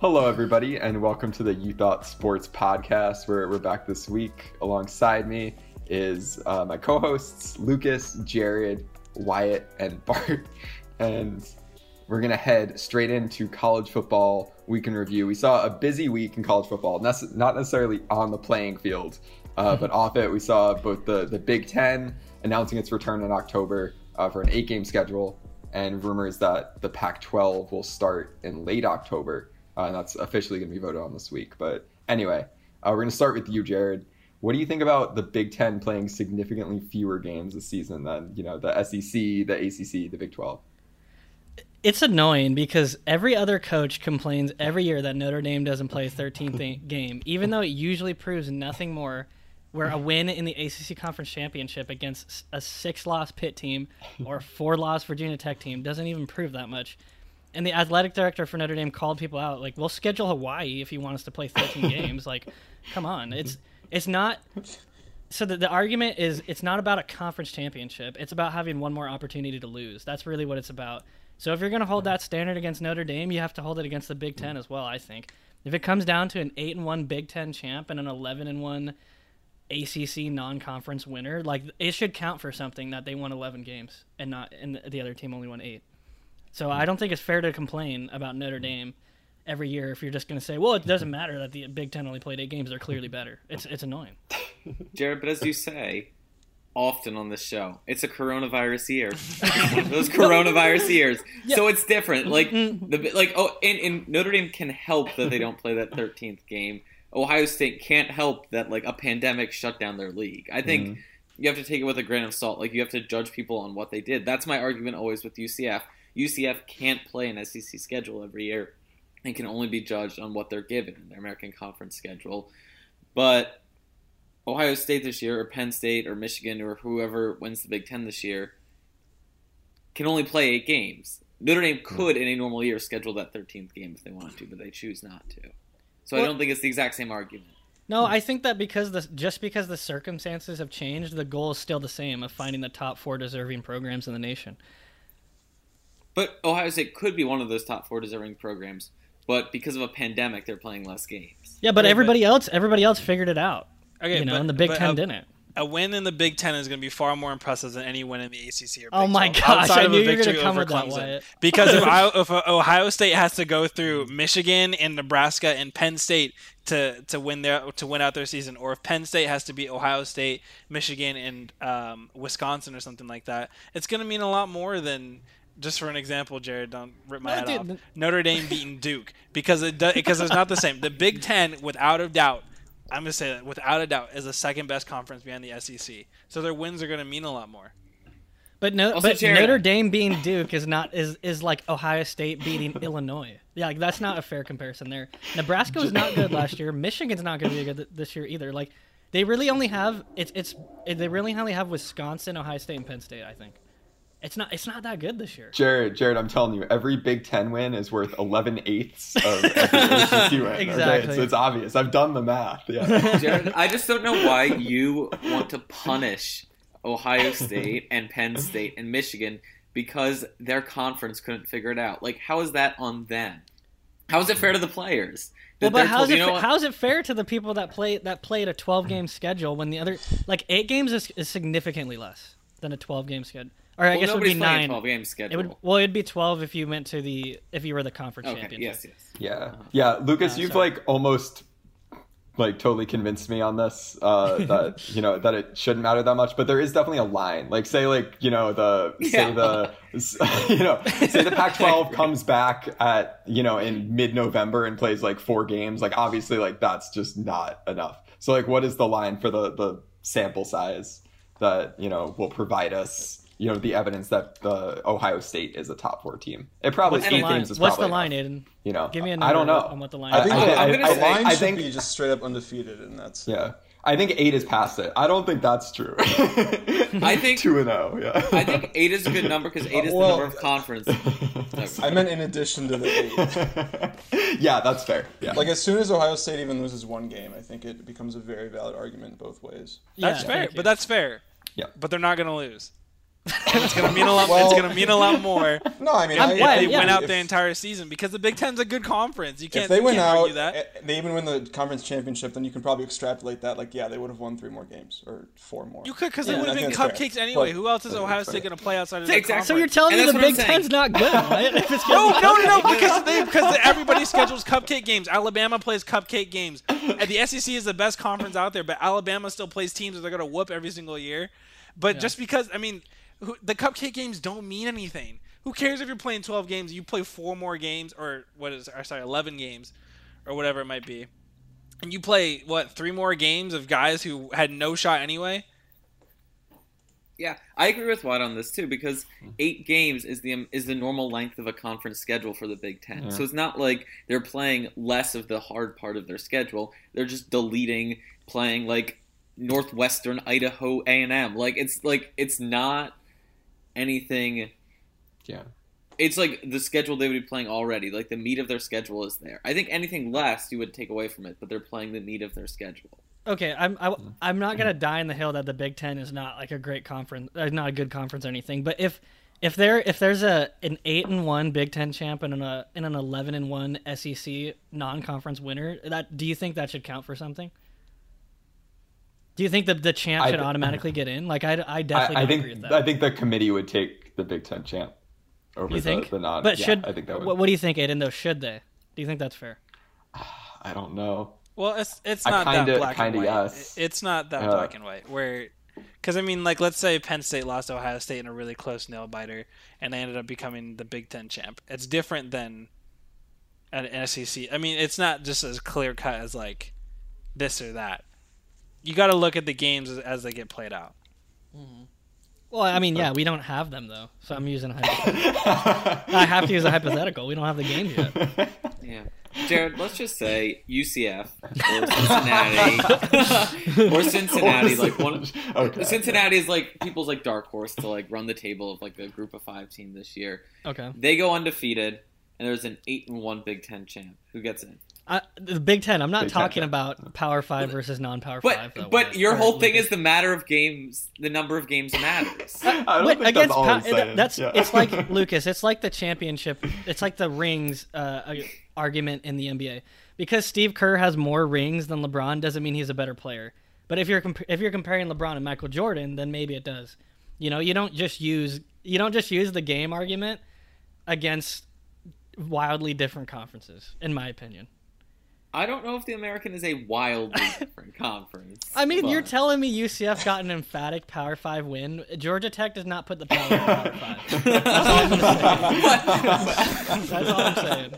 Hello, everybody, and welcome to the You Thought Sports podcast. Where we're back this week. Alongside me is uh, my co-hosts Lucas, Jarod, Wyatt, and Bart, and we're gonna head straight into college football week in review. We saw a busy week in college football, not necessarily on the playing field, uh, but off it. We saw both the the Big Ten announcing its return in October uh, for an eight-game schedule, and rumors that the Pac-12 will start in late October, uh, and that's officially going to be voted on this week. But anyway, uh, we're going to start with you, Jarod. What do you think about the Big Ten playing significantly fewer games this season than you know the SEC, the ACC, the Big 12? It's annoying because every other coach complains every year that Notre Dame doesn't play a 13th game, even though it usually proves nothing more where a win in the ACC Conference Championship against a six-loss Pitt team or a four-loss Virginia Tech team doesn't even prove that much. And the athletic director for Notre Dame called people out like, "We'll schedule Hawaii if you want us to play 13 games." Like, come on, mm-hmm. it's it's not. So the, the argument is it's not about a conference championship. It's about having one more opportunity to lose. That's really what it's about. So if you're going to hold that standard against Notre Dame, you have to hold it against the Big Ten mm-hmm. as well. I think if it comes down to an eight and one Big Ten champ and an eleven and one ACC non-conference winner, like it should count for something that they won 11 games and not and the other team only won 8. So I don't think it's fair to complain about Notre Dame every year if you're just going to say, "Well, it doesn't matter that the Big 10 only played 8 games, they're clearly better." It's it's annoying. Jarod, but as you say, often on this show. It's a coronavirus year. those coronavirus years. Yeah. So it's different. Like the like oh and, and Notre Dame can help that they don't play that 13th game Ohio State can't help that like a pandemic shut down their league. I think mm-hmm. you have to take it with a grain of salt. Like you have to judge people on what they did. That's my argument always with UCF. UCF can't play an SEC schedule every year and can only be judged on what they're given in their American Conference schedule. But Ohio State this year, or Penn State, or Michigan, or whoever wins the Big Ten this year, can only play eight games. Notre Dame hmm. could, in a normal year, schedule that 13th game if they wanted to, but they choose not to. So well, I don't think it's the exact same argument. No, I think that because the just because the circumstances have changed, the goal is still the same of finding the top four deserving programs in the nation. But Ohio State could be one of those top four deserving programs, but because of a pandemic, they're playing less games. Yeah, but everybody else, everybody else figured it out. Okay, you know, but, and the Big Ten uh, didn't a win in the Big Ten is going to be far more impressive than any win in the ACC or oh Big Oh my 12, gosh! I knew you were going to come with Clemson. that. Because if, I, if Ohio State has to go through Michigan and Nebraska and Penn State to to win their to win out their season, or if Penn State has to beat Ohio State, Michigan, and um, Wisconsin or something like that, it's going to mean a lot more than just for an example, Jarod, don't rip my no, head off. Notre Dame beating Duke because it because it's not the same. The Big Ten, without a doubt, I'm gonna say that without a doubt is the second best conference behind the SEC. So their wins are gonna mean a lot more. But no, also, but Jarod, Notre Dame beating Duke is not is is like Ohio State beating Illinois. Yeah, like that's not a fair comparison there. Nebraska was not good last year. Michigan's not going to be good this year either. Like they really only have it's it's they really only have Wisconsin, Ohio State, and Penn State. I think. It's not. It's not that good this year. Jarod, Jarod, I'm telling you, every Big Ten win is worth 11 eighths of every win. Exactly. Okay? It's, it's, obvious. I've done the math. Yeah. Jarod, I just don't know why you want to punish Ohio State and Penn State and Michigan because their conference couldn't figure it out. Like, how is that on them? How is it fair to the players? Well, but how's told, it, how's it fair to the people that play that played a 12 game schedule when the other like eight games is, is significantly less than a 12 game schedule? Or I well, guess it would be nine. Twelve game schedule. It would, well, it'd be twelve if you went to the if you were the conference okay, champion. Yes, yes. Yeah, uh-huh. yeah. Lucas, uh, you've sorry. like almost like totally convinced me on this uh, that you know that it shouldn't matter that much but there is definitely a line like say like you know the yeah. say the you know say the pac 12 comes back at you know in mid-november and plays like four games like obviously like that's just not enough so like what is the line for the the sample size that you know will provide us you know the evidence that the Ohio State is a top four team. It probably What's the line? What's the line, enough. Aidan? You know, give me a number I don't know. on what the line. I think is. I, I, I, I line I should think, be just straight up undefeated, and that's yeah. I think eight is past it. I don't think that's true. I think two and zero. Oh, yeah. I think eight is a good number because eight is well, the number of conference. I meant in addition to the eight. yeah, that's fair. Yeah. Like as soon as Ohio State even loses one game, I think it becomes a very valid argument both ways. That's fair, but that's fair. Yeah. But they're not going to lose. And it's gonna mean a lot. Well- it's gonna mean a lot more No, I mean, I'm I, if they I- yeah. win out if- the entire season because the Big Ten's a good conference. You can't. If they you win out, argue that. eh, they even win the conference championship, then you can probably extrapolate that. Like, yeah, they would have won three more games or four more. You could because Yeah, it would have been think that's fair. cupcakes anyway. But- Who else is Ohio State fair. going to play outside of the Exactly. So you're telling And me the Big. Ten's not good, right? If it's No, no, no, no, because they, because everybody schedules cupcake games. Alabama plays cupcake games. And the SEC is the best conference out there, but Alabama still plays teams that they're going to whoop every single year. But just because, I mean, who, the cupcake games don't mean anything. Who cares if you're playing 12 games? You play four more games, or what is? Or sorry, 11 games, or whatever it might be, and you play what three more games of guys who had no shot anyway. Yeah, I agree with Wyatt on this too because hmm. eight games is the is the normal length of a conference schedule for the Big Ten. Yeah. So it's not like they're playing less of the hard part of their schedule. They're just deleting playing like Northwestern Idaho A and M. Like it's like it's not anything. Yeah. It's like the schedule they would be playing already. Like the meat of their schedule is there. I think anything less you would take away from it, but they're playing the meat of their schedule. Okay, I'm I, I'm not gonna die in the hill that the Big Ten is not like a great conference, uh, not a good conference or anything. But if if there if there's a an eight and one Big Ten champ and an uh, and an eleven and one SEC non conference winner, that do you think that should count for something? Do you think the the champ should th- automatically get in? Like I, I definitely I, I don't think agree with that. I think the committee would take the Big Ten champ over you think? the, the non. but yeah, should I think that would. what, what do you think, Aidan? Though should they? Do you think that's fair? I don't know. Well, it's it's not kinda- that black and white. yes. It's not that Uh, black and white. Where, because I mean, like let's say Penn State lost to Ohio State in a really close nail biter, and they ended up becoming the Big Ten champ. It's different than an an SEC. I mean, it's not just as clear cut as like this or that. You got to look at the games as, as they get played out. Mm-hmm. Well, I mean, yeah, we don't have them though, so I'm using a hypothetical. I have to use a hypothetical. We don't have the games yet. Yeah. Jarod, let's just say UCF or Cincinnati or Cincinnati, like one. Okay. Cincinnati is like people's like dark horse to like run the table of like a group of five team this year. Okay. They go undefeated, and there's an eight and one Big Ten champ. Who gets in? I, the Big Ten. I'm not Big talking yeah. about Power Five versus non-Power But Five. Though, but Wyatt. your whole thing is the matter of games. The number of games matters. I don't Wait, think against that's all Pa- I'm that's Yeah. it's like Lucas. It's like the championship. It's like the rings uh, argument in the NBA. Because Steve Kerr has more rings than LeBron doesn't mean he's a better player. But if you're comp- if you're comparing LeBron and Michael Jordan, then maybe it does. You know, you don't just use you don't just use the game argument against wildly different conferences, in my opinion. I don't know if the American is a wildly different conference. I mean, you're telling me UCF got an emphatic Power Five win. Georgia Tech does not put the power in Power Five. That's all I'm saying. That's all I'm saying.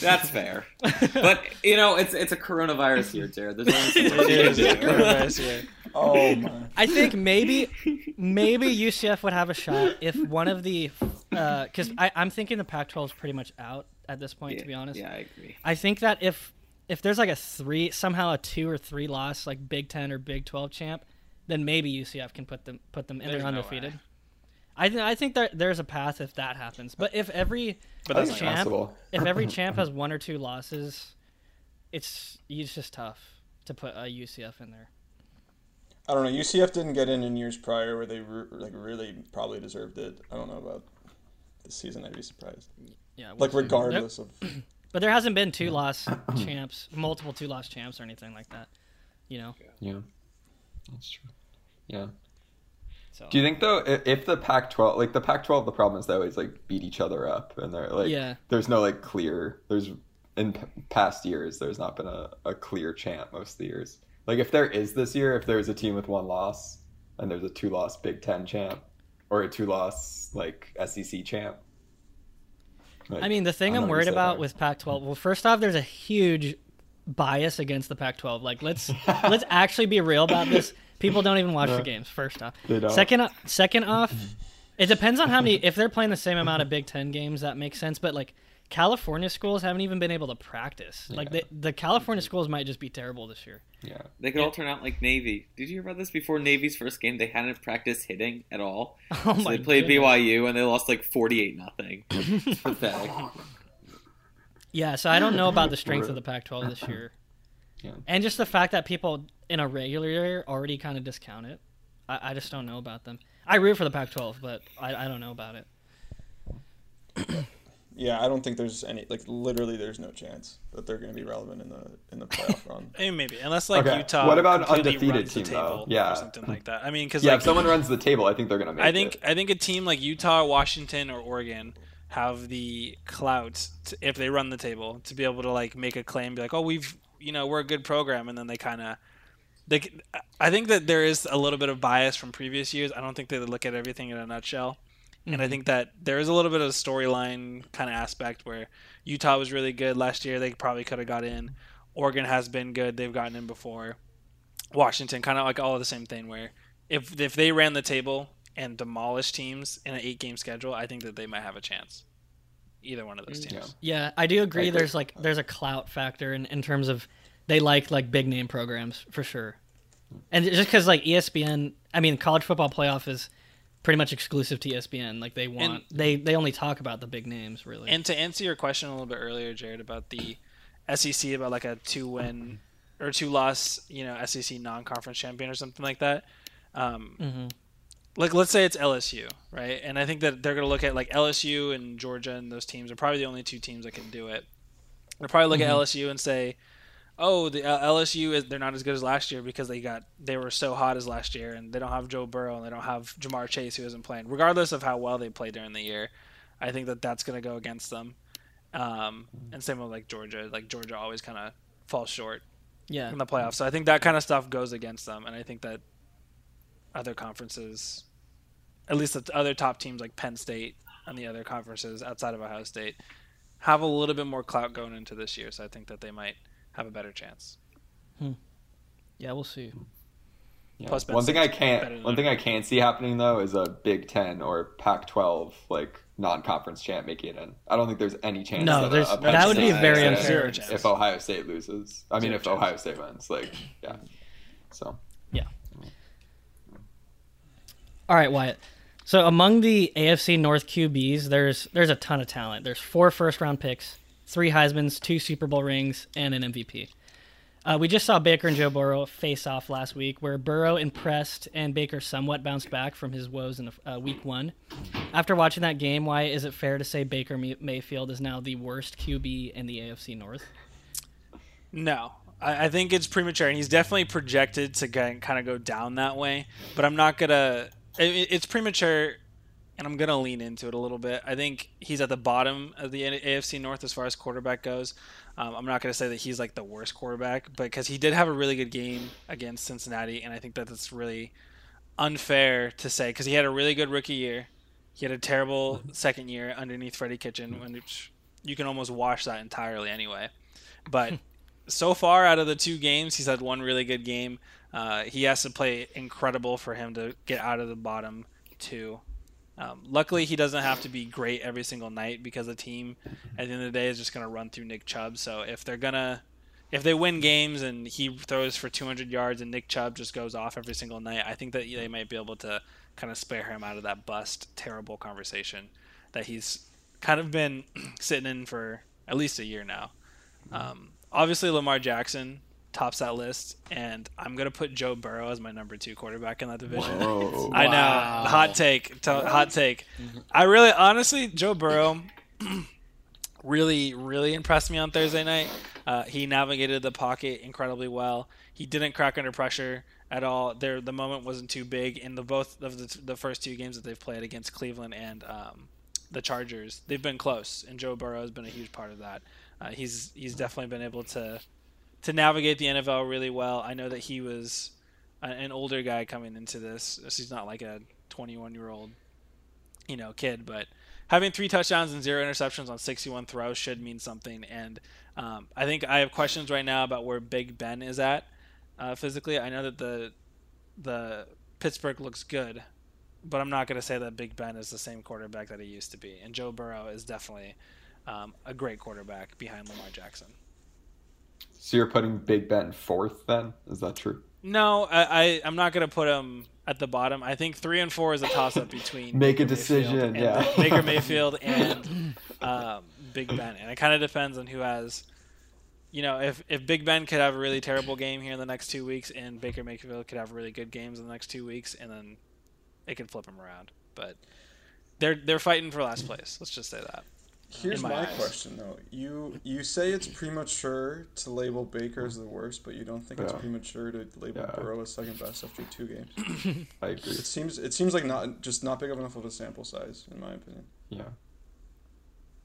That's fair. But you know, it's it's a coronavirus here, Jarod. There's only so much you It can is do. coronavirus year. Oh my. I think maybe maybe UCF would have a shot if one of the uh, because I I'm thinking the Pac-12 is pretty much out at this point. Yeah, to be honest, Yeah, I agree. I think that if if there's like a three somehow a two or three loss like Big Ten or Big Twelve champ, then maybe UCF can put them put them in. There's they're no undefeated. way. I th- I think that there's a path if that happens. But if every But That's that's champ possible. if every champ has one or two losses, it's it's just tough to put a UCF in there. I don't know. UCF didn't get in in years prior where they re- like really probably deserved it. I don't know about this season. I'd be surprised. Yeah, we'll Like see. regardless of. But there hasn't been two loss champs, multiple two loss champs or anything like that. You know. Yeah, that's true. Yeah. So Do you think though, if the Pac-12, like the Pac-12, the problem is they always like beat each other up, and they're like, Yeah. there's no like clear. There's in p- past years, there's not been a, a clear champ most of the years. Like if there is this year, if there's a team with one loss and there's a two-loss Big Ten champ or a two-loss like SEC champ. Like, I mean, the thing I'm I'm, worried about with Pac-12. Well, first off, there's a huge bias against the Pac-12. Like, let's let's actually be real about this. People don't even watch the games. First off, second second off, it depends on how many. If they're playing the same amount of Big Ten games, that makes sense. But like. California schools haven't even been able to practice. Like the, the California schools might just be terrible this year. yeah. They could all turn out like Navy. Did you hear about this? Before Navy's first game, they hadn't practiced hitting at all. Oh so my they played goodness. BYU and they lost like forty-eight nothing. Pathetic. Yeah, so I don't know about the strength of the Pac-12 this year, Yeah. and just the fact that people in a regular year already kind of discount it. I, I just don't know about them. I root for the Pac-12, but I, I don't know about it. Yeah, I don't think there's any like literally there's no chance that they're going to be relevant in the in the playoff run. Eh, maybe unless like Okay. Utah. What about undefeated runs the team, table though? Yeah. or something like that. I mean, because Yeah, like if someone runs the table, I think they're gonna make I think it. I think a team like Utah, Washington, or Oregon have the clout to, if they run the table to be able to like make a claim, be like, oh, we've you know we're a good program, and then they kind of. They, I think that there is a little bit of bias from previous years. I don't think they look at everything in a nutshell, and I think that there is a little bit of a storyline kind of aspect where Utah was really good last year. They probably could have got in. Oregon has been good. They've gotten in before. Washington, kind of like all the same thing. Where if if they ran the table and demolished teams in an eight game schedule, I think that they might have a chance. Either one of those mm, teams. Yeah. Yeah, I do agree. agree. There's like there's a clout factor in, in terms of they like like big name programs for sure, and just because like ESPN, I mean, college football playoff is pretty much exclusive to ESPN. Like they want they they only talk about the big names really. And to answer your question a little bit earlier, Jarod, about the SEC about like a two win or two loss, you know, SEC non conference champion or something like that. Um, mm-hmm. Like let's say it's LSU, right? And I think that they're going to look at like LSU and Georgia and those teams are probably the only two teams that can do it. They'll probably look at LSU and say, "Oh, the uh, LSU is they're not as good as last year because they got they were so hot as last year, and they don't have Joe Burrow and they don't have Ja'Marr Chase who isn't playing, regardless of how well they play during the year. I think that that's going to go against them. Um, and same with like Georgia, like Georgia always kind of falls short yeah, in the playoffs. So I think that kind of stuff goes against them, and I think that other conferences, at least the other top teams like Penn State and the other conferences outside of Ohio State, have a little bit more clout going into this year. So I think that they might have a better chance. Hmm. yeah, we'll see. Yeah. Plus, Ben one thing I can't one thing I can't see happening though is a Big Ten or Pac-12 like non-conference champ making it in. I don't think there's any chance. No, that a- there's- a that would be State very unfair. chance. If Ohio State loses, I mean, Zero if chance. Ohio State wins, like yeah. So yeah. All right, Wyatt. So among the AFC North QBs, there's there's a ton of talent. There's four first round picks, three Heisman's, two Super Bowl rings, and an MVP. Uh, we just saw Baker and Joe Burrow face off last week, where Burrow impressed and Baker somewhat bounced back from his woes in uh, week one. After watching that game, why is it fair to say Baker Mayfield is now the worst QB in the AFC North? No, I, I think it's premature, and he's definitely projected to kind of go down that way. But I'm not gonna. It, it's premature, and I'm gonna lean into it a little bit. I think he's at the bottom of the AFC North as far as quarterback goes. Um, I'm not gonna say that he's like the worst quarterback, but because he did have a really good game against Cincinnati, and I think that that's really unfair to say because he had a really good rookie year. He had a terrible second year underneath Freddie Kitchen, which you can almost wash that entirely anyway. But so far out of the two games, he's had one really good game. Uh, he has to play incredible for him to get out of the bottom two. Um, luckily, he doesn't have to be great every single night because the team, at the end of the day, is just going to run through Nick Chubb. So if they're gonna, if they win games and he throws for 200 yards and Nick Chubb just goes off every single night, I think that they might be able to kind of spare him out of that bust terrible conversation that he's kind of been sitting in for at least a year now. Um, obviously, Lamar Jackson tops that list, and I'm gonna put Joe Burrow as my number two quarterback in that division. Whoa. I know, hot take, to- hot take. I really, honestly, Joe Burrow really, really impressed me on Thursday night. Uh, he navigated the pocket incredibly well. He didn't crack under pressure at all. There, the moment wasn't too big in the both of the, the first two games that they've played against Cleveland and um, the Chargers. They've been close, and Joe Burrow has been a huge part of that. Uh, he's he's definitely been able to to navigate the NFL really well. I know that he was an older guy coming into this. So he's not like a 21 year old, you know, kid, but having three touchdowns and zero interceptions on 61 throws should mean something. And um, I think I have questions right now about where Big Ben is at uh, physically. I know that the the Pittsburgh looks good, but I'm not going to say that Big Ben is the same quarterback that he used to be. And Joe Burrow is definitely um, a great quarterback behind Lamar Jackson. So you're putting Big Ben fourth then? Is that true? No, I, I I'm not gonna put him at the bottom. I think three and four is a toss up between Make a Baker Mayfield decision, yeah. Baker Mayfield and um, Big Ben, and it kind of depends on who has. You know, if if Big Ben could have a really terrible game here in the next two weeks, and Baker Mayfield could have really good games in the next two weeks, and then it can flip them around. But they're they're fighting for last place. Let's just say that. Here's my my, question though. You you say it's premature to label Baker as the worst, but you don't think it's premature to label Yeah. Burrow as second best after two games. I agree. It seems it seems like not just not big enough of a sample size, in my opinion. Yeah.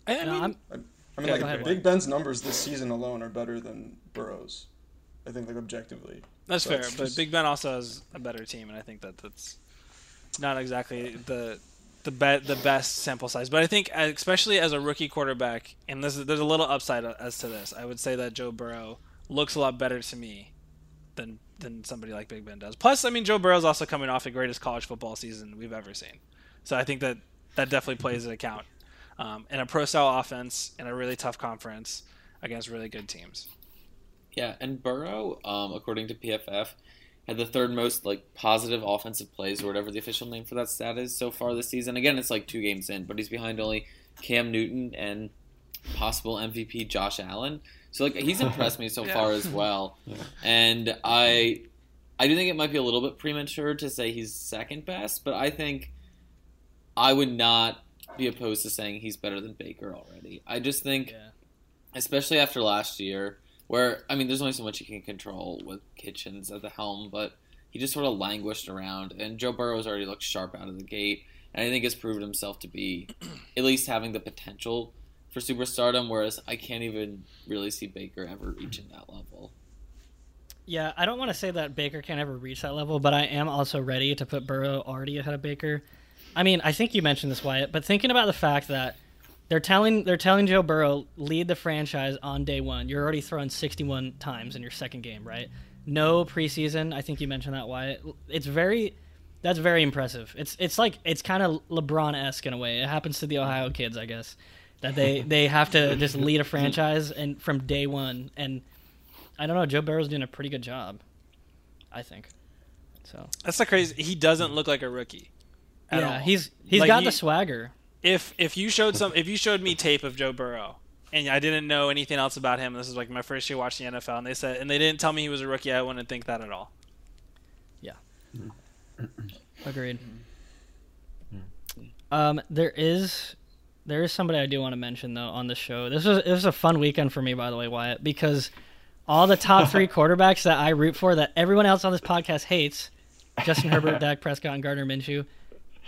I, I No, mean, I'm, I mean, Yeah, like ahead, Big Ben's numbers this season alone are better than Burrow's. I think, like objectively. that's So fair. But just- Big Ben also has a better team, and I think that that's not exactly the the be- the best sample size. But I think, uh, especially as a rookie quarterback, and there's there's a little upside as to this. I would say that Joe Burrow looks a lot better to me than than somebody like Big Ben does. Plus, I mean, Joe Burrow's also coming off the greatest college football season we've ever seen, so I think that that definitely plays an account. Um, in a pro style offense in a really tough conference against really good teams. Yeah, and Burrow, um, according to PFF, had the third most like positive offensive plays or whatever the official name for that stat is so far this season. Again, it's like two games in, but he's behind only Cam Newton and possible MVP Josh Allen. So like he's impressed me so Yeah. far as well. Yeah. And I I do think it might be a little bit premature to say he's second best, but I think I would not be opposed to saying he's better than Baker already. I just think yeah. especially after last year, where I mean, there's only so much you can control with Kitchens at the helm, but he just sort of languished around, and Joe Burrow's already looked sharp out of the gate, and I think has proven himself to be at least having the potential for superstardom. Whereas I can't even really see Baker ever reaching that level. Yeah, I don't want to say that Baker can't ever reach that level, but I am also ready to put Burrow already ahead of Baker. I mean, I think you mentioned this, Wyatt, but thinking about the fact that they're telling they're telling Joe Burrow lead the franchise on day one. You're already throwing 61 times in your second game, right? No preseason. I think you mentioned that, Wyatt? It's very that's very impressive. It's it's like it's kind of LeBron esque in a way. It happens to the Ohio kids, I guess, that they they have to just lead a franchise and from day one. And I don't know, Joe Burrow's doing a pretty good job. I think. So That's the crazy. He doesn't look like a rookie. At yeah, all. he's he's Like, got he- the swagger. If if you showed some if you showed me tape of Joe Burrow and I didn't know anything else about him, this is like my first year watching the NFL, and they said and they didn't tell me he was a rookie, I wouldn't think that at all. Yeah. Agreed. Um, there is there is somebody I do want to mention though on the show. This was this was a fun weekend for me, by the way, Wyatt, because all the top three quarterbacks that I root for that everyone else on this podcast hates, Justin Herbert, Dak Prescott, and Gardner Minshew,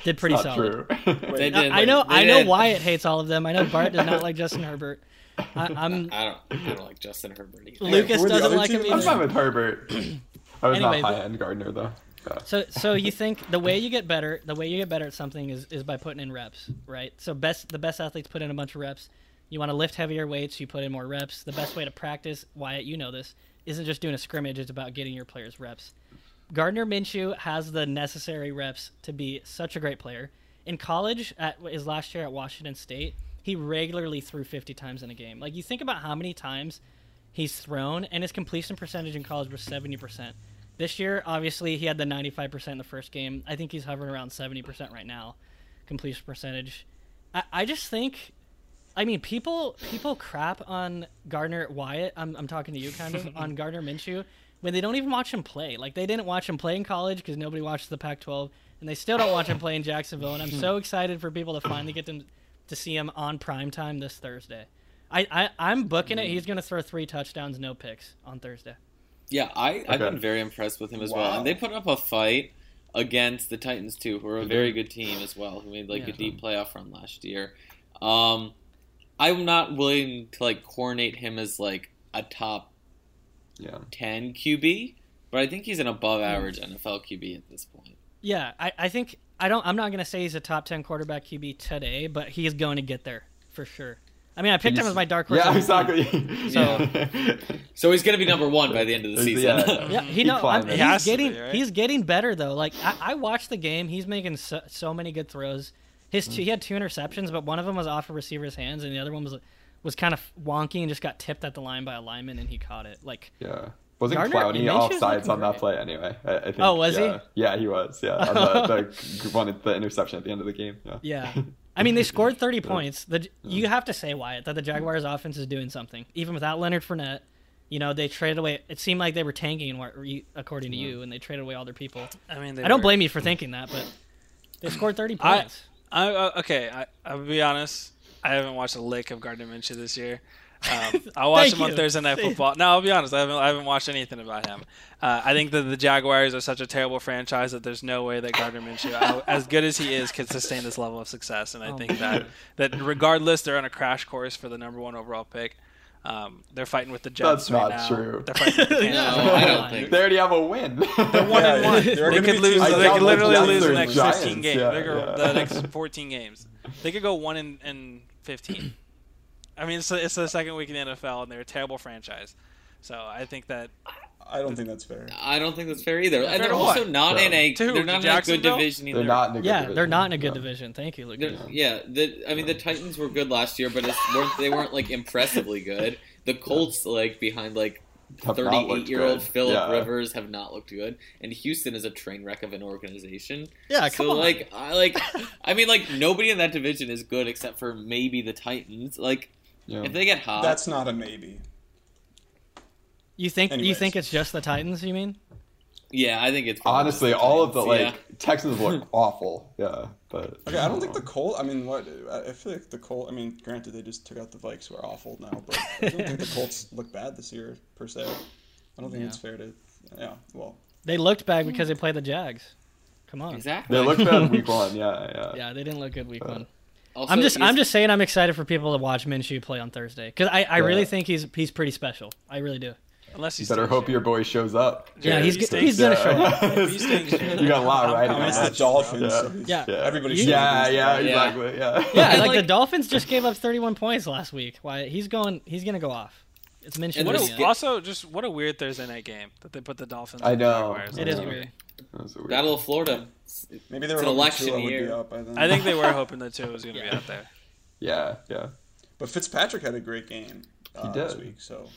did pretty Not solid. true. They did. I know They I know did. Wyatt hates all of them. I know Bart does not like Justin Herbert. I, I'm I don't. I don't like Justin Herbert either. Lucas who doesn't other like him two? I'm either. fine with Herbert. I was Anyway, not high end Gardner though. So so you think the way you get better, the way you get better at something is, is by putting in reps, right? So best the best athletes put in a bunch of reps. You want to lift heavier weights, you put in more reps. The best way to practice, Wyatt, you know this, isn't just doing a scrimmage, it's about getting your players reps. Gardner Minshew has the necessary reps to be such a great player. In college, at his last year at Washington State, he regularly threw 50 times in a game. Like you think about how many times he's thrown, and his completion percentage in college was 70%. This year, obviously, he had the 95% in the first game. I think he's hovering around 70% right now, completion percentage. I, I just think, I mean, people people crap on Gardner Wyatt. I'm, I'm talking to you, kind of, on Gardner Minshew when they don't even watch him play. Like, they didn't watch him play in college because nobody watched the Pac 12, and they still don't watch him play in Jacksonville. And I'm so hmm. excited for people to finally get them to see him on prime time this Thursday. I, I, I'm booking it. Hmm. He's going to throw three touchdowns, no picks on Thursday. Yeah, I, I've been very impressed with him as well. And they put up a fight against the Titans too, who are a mm-hmm. very good team as well, who made like Yeah. a deep playoff run last year. Um, I'm not willing to like coronate him as like a top Yeah. ten QB, but I think he's an above average NFL QB at this point. Yeah, I, I think I don't. I'm not going to say he's a top ten quarterback QB today, but he is going to get there for sure. I mean, I picked him as my dark horse. Yeah, exactly. So- So he's gonna be number one by the end of the season. Yeah. Yeah, he Keep know I'm, climbing. he's He getting be, right? he's getting better though. Like I, I watched the game, he's making so, so many good throws. His two, he had two interceptions, but one of them was off a receiver's hands, and the other one was was kind of wonky and just got tipped at the line by a lineman, and he caught it. Like Yeah. Wasn't Gardner Clowney Minshew's off sides on that great. play anyway? I, I think, Oh, was he? yeah. Yeah, he was. Yeah, on the, the one the interception at the end of the game. Yeah. Yeah. I mean, they scored 30 points. The, you have to say, Wyatt, that the Jaguars' offense is doing something. Even without Leonard Fournette, you know, they traded away. It seemed like they were tanking, wa- according to you, and they traded away all their people. I mean, they I don't were- blame you for thinking that, but They scored 30 points. I, uh, okay, I, I'll be honest. I haven't watched a lick of Gardner Minshew this year. Um, I watched watch him on. Thursday Night Football. No, I'll be honest. I haven't, I haven't watched anything about him. Uh, I think that the Jaguars are such a terrible franchise that there's no way that Gardner Minshew, as good as he is, can sustain this level of success. And I oh, think that that regardless, they're on a crash course for the number one overall pick. Um, they're fighting with the Jets. That's right not now. true. They're fighting the no, I don't think they already have a win. They're one yeah, and one. They could lose. They could literally lose the next Giants. fifteen games. Yeah, yeah. The next fourteen games. They could go one and, and 15. I mean, it's, it's the second week in the NFL, and they're a terrible franchise. So I think that. I don't think that's fair. I don't think that's fair either. and they're also what? not in a. They're not in a good division either. They're not in a good yeah, division. they're not in a good division. Thank you, Luke. Yeah, the, I mean, the Titans were good last year, but they weren't like impressively good. The Colts, like behind like have not looked thirty-eight-year-old. Philip Yeah. Rivers, have not looked good, and Houston is a train wreck of an organization. Yeah, come so on. like, I like, I mean, like nobody in that division is good except for maybe the Titans. Like, Yeah. if they get hot, That's not a maybe. you think you think it's just the Titans? You mean? Yeah, I think it's Honestly, the all of the Titans, like Texans look awful. Yeah, but Okay, I don't think the Colt. I mean, what? I I feel like the Colt. I mean, granted, they just took out the Vikes, who are awful now, but I don't think the Colts look bad this year per se. I don't think Yeah. it's fair to. Yeah, well, They looked bad because they played the Jags. Come on. exactly. they looked bad week one. Yeah, yeah. Yeah, they didn't look good week Uh, one. Also, I'm just I'm just saying I'm excited for people to watch Minshew play on Thursday because I, I really think he's he's pretty special. I really do. Unless You he's better hope your boy shows up. Yeah, Yeah, he's he g- stinks. he's gonna show up. You got a lot I'm- riding I'm on the. Dolphins. Yeah. So he's- Yeah. Yeah. Everybody Yeah, yeah, Yeah. exactly. Yeah. Yeah, And, like, the Dolphins just gave up 31 points last week. Why he's going? He's gonna go off. It's mentioned. What a, also, just what a weird Thursday night game that they put the Dolphins. I know. Jaguars. It is Yeah. weird. That was weird- Battle of Florida. Maybe they It's an election Tua would year. be up by. I think they were hoping that Tua was going to be out there. Yeah, yeah, But Fitzpatrick had a great game uh, He this did. week, so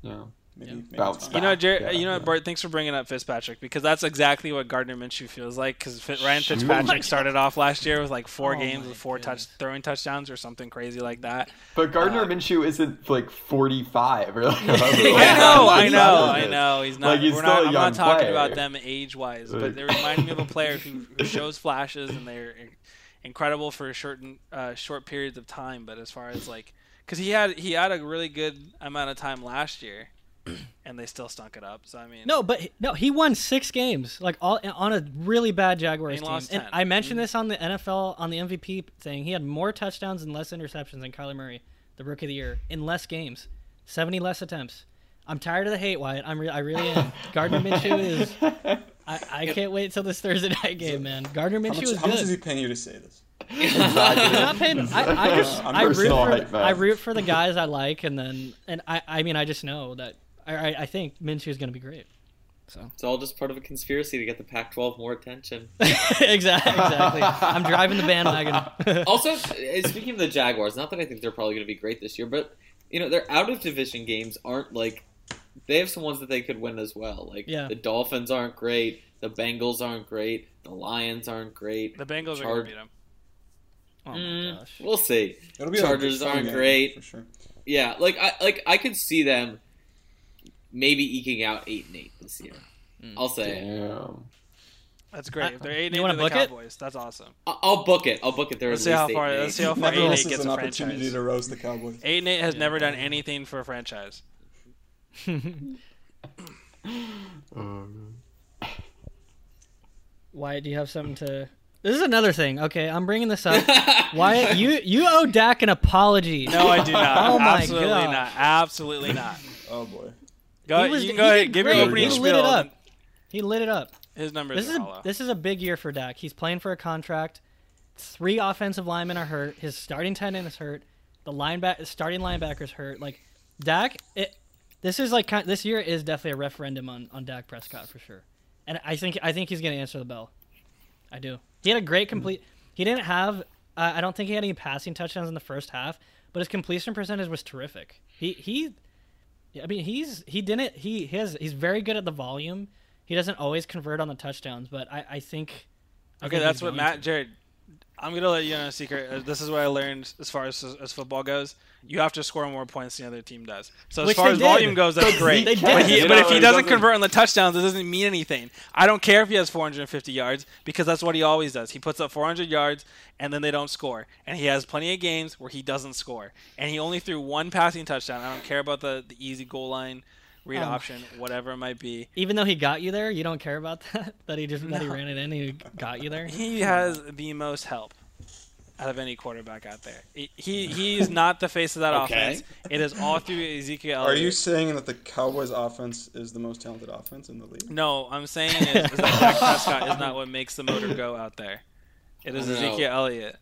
yeah. Maybe, Yeah. maybe Bounce it's fine. You know, Jarod, Yeah, you know, yeah. Bart. Thanks for bringing up Fitzpatrick because that's exactly what Gardner Minshew feels like. Because Ryan Fitzpatrick started off last year with like four Oh games my with four touch throwing touchdowns or something crazy like that. But Gardner Uh, Minshew isn't like 45 or like, Yeah. I know, I know, I know. He's not. Like, he's we're still not a I'm not talking player. about them age wise, but they remind me of a player who, who shows flashes and they're incredible for certain uh, short periods of time. But as far as like, because he had he had a really good amount of time last year, and they still stunk it up. So I mean, No, but no, he won six games, like all on a really bad Jaguars He team. lost And I mentioned mm-hmm. this on the NFL on the MVP thing. He had more touchdowns and less interceptions than Kyler Murray, the Rookie of the Year, in less games, seventy less attempts. I'm tired of the hate, Wyatt. I'm re- I really am. Gardner Minshew is. I, I can't wait till this Thursday night game, man. Gardner How Minshew much, is how much is he paying you to say this? I'm not paying. I, I just I'm I root for. I root for the guys I like, and then and I I mean I just know that I I, I think Minshew is going to be great. So It's all just part of a conspiracy to get the Pac-12 more attention. exactly, exactly. I'm driving the bandwagon. also, uh, speaking of the Jaguars, not that I think they're probably going to be great this year, but you know their out of division games aren't like they have some ones that they could win as well. Like Yeah. the Dolphins aren't great, the Bengals aren't great, the Lions aren't great. the Bengals are Char- going to beat them. oh my Mm, gosh. We'll see. It'll be Chargers aren't game, great. for sure. Yeah, like I like I could see them maybe eking out eight and eight this year. Mm. I'll say. Damn. That's great. If they're eight and You eight wanna the book it? Cowboys, that's awesome. I- I'll book it. I'll book it. There Let's see how far. eight Let's see how far Never eight and eight gets an a opportunity franchise. to roast the Cowboys. Eight and eight has never done anything for a franchise. Oh, Wyatt, do you have something to? This is another thing. Okay, I'm bringing this up. Wyatt, you you owe Dak an apology. No, I do not. Oh my Absolutely gosh. not. Absolutely not. Oh boy. Go, He was- you can go ahead. Give great. your opening He spiel. lit it up. He lit it up. His numbers This is are a this is a big year for Dak. He's playing for a contract. Three offensive linemen are hurt. His starting tight end is hurt. The linebacker starting linebacker's hurt. Like Dak, it this is like kind this year is definitely a referendum on on Dak Prescott for sure. And I think I think he's gonna answer the bell. I do. He had a great complete. He didn't have. Uh, I don't think he had any passing touchdowns in the first half, but his completion percentage was terrific. He he. I mean, he's he didn't he has he's very good at the volume. He doesn't always convert on the touchdowns, but I I think. I okay, think that's what Matt to. Jarod. I'm gonna let you know a secret. Uh, This is what I learned as far as as football goes. You have to score more points than the other team does. So as Which far as did. volume goes, that's great. But, he, but if he doesn't doesn't- convert on the touchdowns, it doesn't mean anything. I don't care if he has 450 yards because that's what he always does. He puts up 400 yards and then they don't score. And he has plenty of games where he doesn't score. And he only threw one passing touchdown. I don't care about the, the easy goal line read Um, option, whatever it might be. Even though he got you there, you don't care about that. that he just that he ran it in, and he got you there. He has the most help out of any quarterback out there. He he, he is not the face of that Okay. offense. It is all through Ezekiel. Are you saying that the Cowboys' offense is the most talented offense in the league? No, I'm saying is, is that Dak Prescott is not what makes the motor go out there. It is I don't know. Ezekiel Elliott.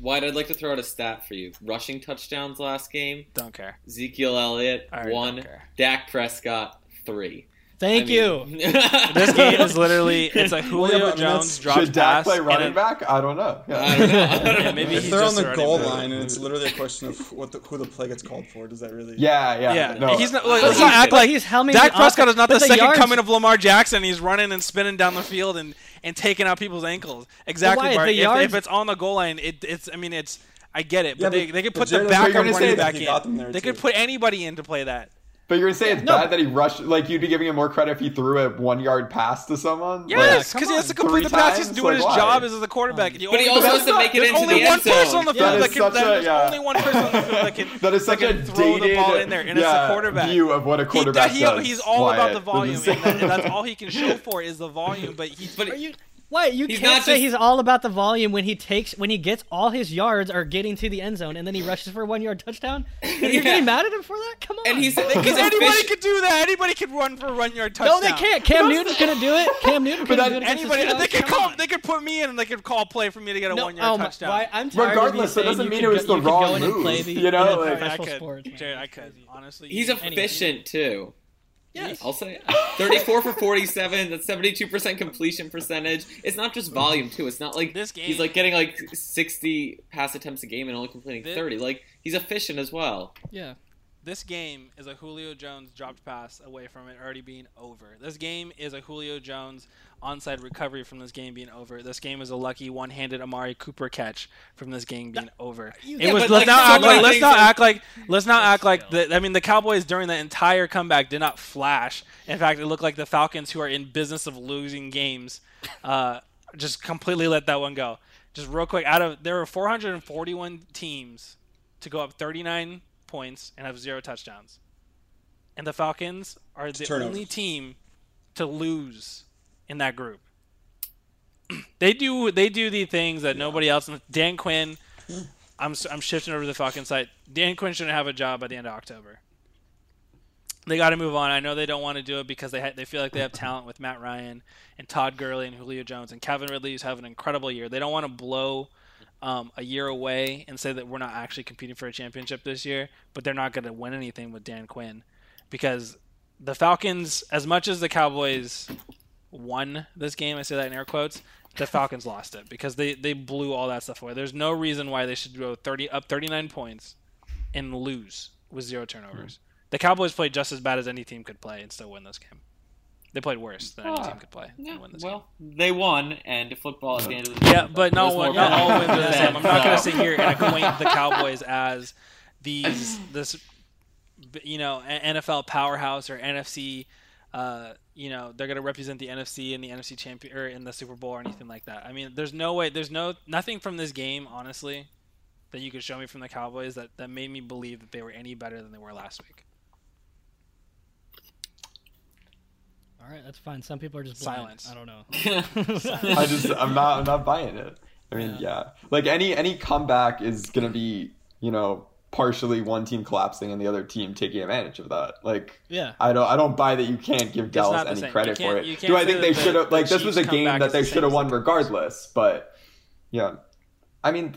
Wyatt, I'd like to throw out a stat for you. Rushing touchdowns last game: Don't care. Ezekiel Elliott I already one. Dak Prescott three. Thank I you. mean- This game is literally it's a Julio yeah, I mean, Jones that's- drop Should Dak pass. play running it- back? I don't know. Yeah. I don't know. I don't know. Yeah, maybe If he's they're on the goal back. line and it's literally a question of what the, who the play gets called for, does that really? yeah, yeah. Yeah, no. he's not. Like, let's not act like he's helming Dak Prescott is not the, the second yards- coming of Lamar Jackson. He's running and spinning down the field and, and taking out people's ankles. Exactly, Wyatt, Bart. If, yards- if it's on the goal line, it, it's. I mean, it's. I get it, but, Yeah, they, but- they could put the Jarod, that's backup running back in. got them there, they could put anybody in to play that. But you're gonna say it's No, bad that he rushed, like you'd be giving him more credit if he threw a one yard pass to someone? Yes, Like, because he has to complete the pass. three He's times? doing his Like, job as the quarterback. You But he also has to make it There's into only the one end zone. person on the field is that can. such that- There's yeah. only one person on the field that can. That is that such a can throw the dated ball in there, and it's yeah, the quarterback. view of what a quarterback he, does. he's all about the volume, and, that, and that's all he can show for is the volume. But he's But Are you? Wait, you He's can't say just- he's all about the volume when he takes when he gets all his yards are getting to the end zone and then he rushes for a one yard touchdown. And you're getting mad at him for that? Come on. and he's because anybody efficient- could do that. Anybody could run for a one yard touchdown. no, they can't. Cam Newton's gonna do it. Cam Newton But can that- do it. against the Anybody, they could call. on. They could put me in, and they could call play for me to get a No, one yard oh my- touchdown. why- I'm tired Regardless, of that doesn't mean it was the wrong go in and move, the- you know, like- I could, sports. Jarod, I could honestly. He's efficient too. Yes. I'll say it. 34 for 47. That's 72% completion percentage. It's not just volume too. It's not like This game- he's like getting like 60 pass attempts a game and only completing Thi- 30. Like he's efficient as well. Yeah. This game is a Julio Jones dropped pass away from it already being over. This game is a Julio Jones onside recovery from this game being over. This game is a lucky one-handed Amari Cooper catch from this game being over. It was. Let's like, not so act like. Let's not act like. Let's not act like. The, I mean, the Cowboys during the entire comeback did not flash. In fact, it looked like the Falcons, who are in business of losing games, uh, just completely let that one go. Just real quick, out of there were 441 teams to go up 39 points and have zero touchdowns. And the Falcons are the turnovers. only team to lose in that group. they do they do the things that nobody else. Dan Quinn, I'm I'm shifting over to the Falcons side. Dan Quinn shouldn't have a job by the end of October. They got to move on. I know they don't want to do it because they ha- they feel like they have talent with Matt Ryan and Todd Gurley and Julio Jones and Calvin Ridley who's having an incredible year. They don't want to blow um, a year away and say that we're not actually competing for a championship this year, but they're not going to win anything with Dan Quinn because the Falcons, as much as the Cowboys won this game, I say that in air quotes, the Falcons lost it because they, they blew all that stuff away. There's no reason why they should go 30 up 39 points and lose with zero turnovers. The Cowboys played just as bad as any team could play and still win this game. They played worse than any Ah, team could play and win this game. well, they won, and football at the end of the day. Yeah, but not was more one, not all wins are the same. I'm not going to sit here and acquaint the Cowboys as these this you know NFL powerhouse or NFC. Uh, you know they're going to represent the NFC in the NFC champion or in the Super Bowl or anything like that. I mean, there's no way. There's no nothing from this game, honestly, that you could show me from the Cowboys that that made me believe that they were any better than they were last week. All right, that's fine. Some people are just blind. Silence. I don't know. I just I'm not I'm not buying it. I mean, yeah. Like any any comeback is gonna be, you know, partially one team collapsing and the other team taking advantage of that. Like Yeah. I don't I don't buy that you can't give Dallas any same. credit for it. Do I think they should have the like this was a game that they should have won regardless, but yeah. I mean,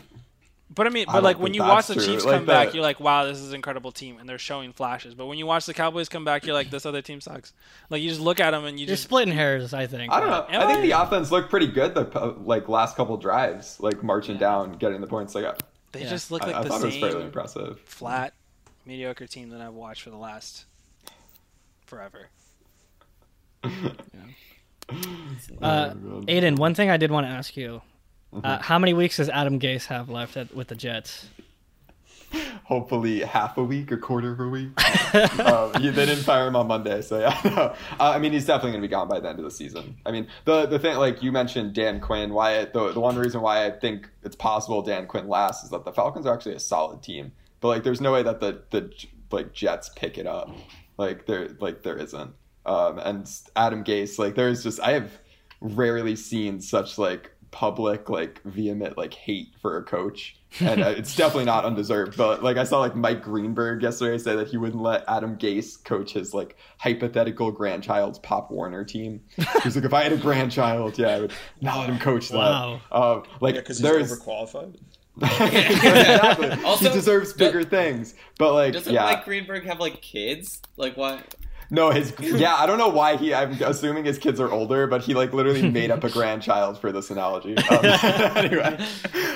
But I mean, but don't like when you watch that's the true. Chiefs Like come back, the- you're like, wow, this is an incredible team, and they're showing flashes. But when you watch the Cowboys come back, you're like, this other team sucks. Like you just look at them and you You're just splitting hairs, I think. I don't know. Am I think I? the offense looked pretty good the like last couple drives, like marching down, getting the points. Like I, they Yeah. just look like I the thought it was fairly same impressive. flat, mediocre team that I've watched for the last forever. Uh, Aidan, one thing I did want to ask you Uh, how many weeks does Adam Gase have left at, with the Jets? Hopefully half a week, a quarter of a week. um, he, they didn't fire him on Monday, so yeah. No. Uh, I mean, he's definitely going to be gone by the end of the season. I mean, the the thing, like you mentioned, Dan Quinn. Why the the one reason why I think it's possible Dan Quinn lasts is that the Falcons are actually a solid team, but like, there's no way that the the like Jets pick it up. Like there, like there isn't. Um, and Adam Gase, like there's just I have rarely seen such like public like vehement like hate for a coach and uh, it's definitely not undeserved but like i saw like mike greenberg yesterday say that he wouldn't let adam gase coach his like hypothetical grandchild's pop warner team he's like if i had a grandchild yeah i would not let him coach that um, like Yeah, because he's there's overqualified. exactly. Also, he deserves do- bigger things but like Doesn't yeah Mike Greenberg have like kids? Like what? No, his yeah, I don't know why he. I'm assuming his kids are older, but he like literally made up a grandchild for this analogy. Um, anyway,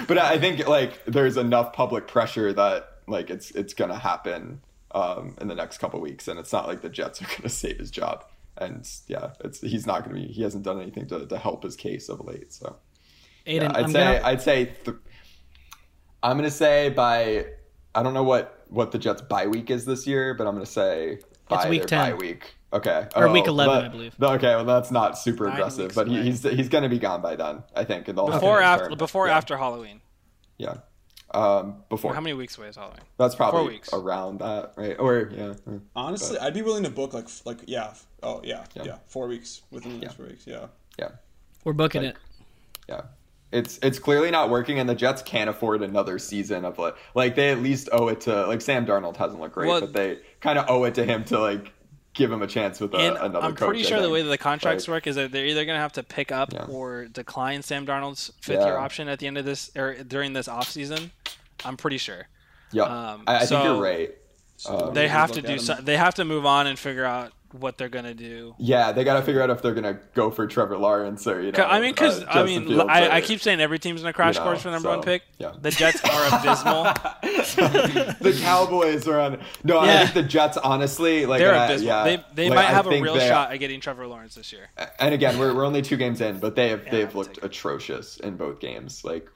but I think like there's enough public pressure that like it's it's gonna happen um, in the next couple weeks, and it's not like the Jets are gonna save his job. And yeah, it's he's not gonna be. He hasn't done anything to, to help his case of late. So Aidan, yeah, I'd I'm say gonna, I'd say th- I'm gonna say by I don't know what what the Jets bye week is this year, but I'm gonna say by week their 10. bye week. Okay, Or week Oh, 11, that- I believe. Okay, well that's not super Nine aggressive, but he, he's he's gonna be gone by then. I think. And they'll Before after return. before yeah, after Halloween. Yeah. Um, before How many weeks away is Halloween? that's probably Four weeks. around that, right? Or yeah. Honestly, I'd be willing to book like like yeah. Oh yeah, Yeah. yeah. Four weeks within the next Yeah. four weeks. Yeah. Yeah. we're booking like- it. Yeah. It's it's clearly not working, and the Jets can't afford another season of like like they at least owe it to like Sam Darnold hasn't looked great, Well- but they kind of owe it to him to like give him a chance with a, and another I'm coach. pretty sure the way that the contracts Like, work is that they're either going to have to pick up Yeah. or decline Sam Darnold's fifth Yeah. year option at the end of this or during this offseason. I'm pretty sure. Yeah, um, I, I think you're right. So Um, They have to do so, they have to move on and figure out what they're going to do. Yeah, they got to figure out if they're gonna go for Trevor Lawrence or you know. I mean, because uh, I mean, Fields I, or- I keep saying every team's in a crash you know, course for number so, one pick. yeah. The Jets are abysmal. the Cowboys are on. No, I think the Jets honestly like They're abysmal. Yeah, they they like, might have a real they- shot at getting Trevor Lawrence this year. And again, we're, we're only two games in, but they have Yeah, they've looked atrocious in both games. Like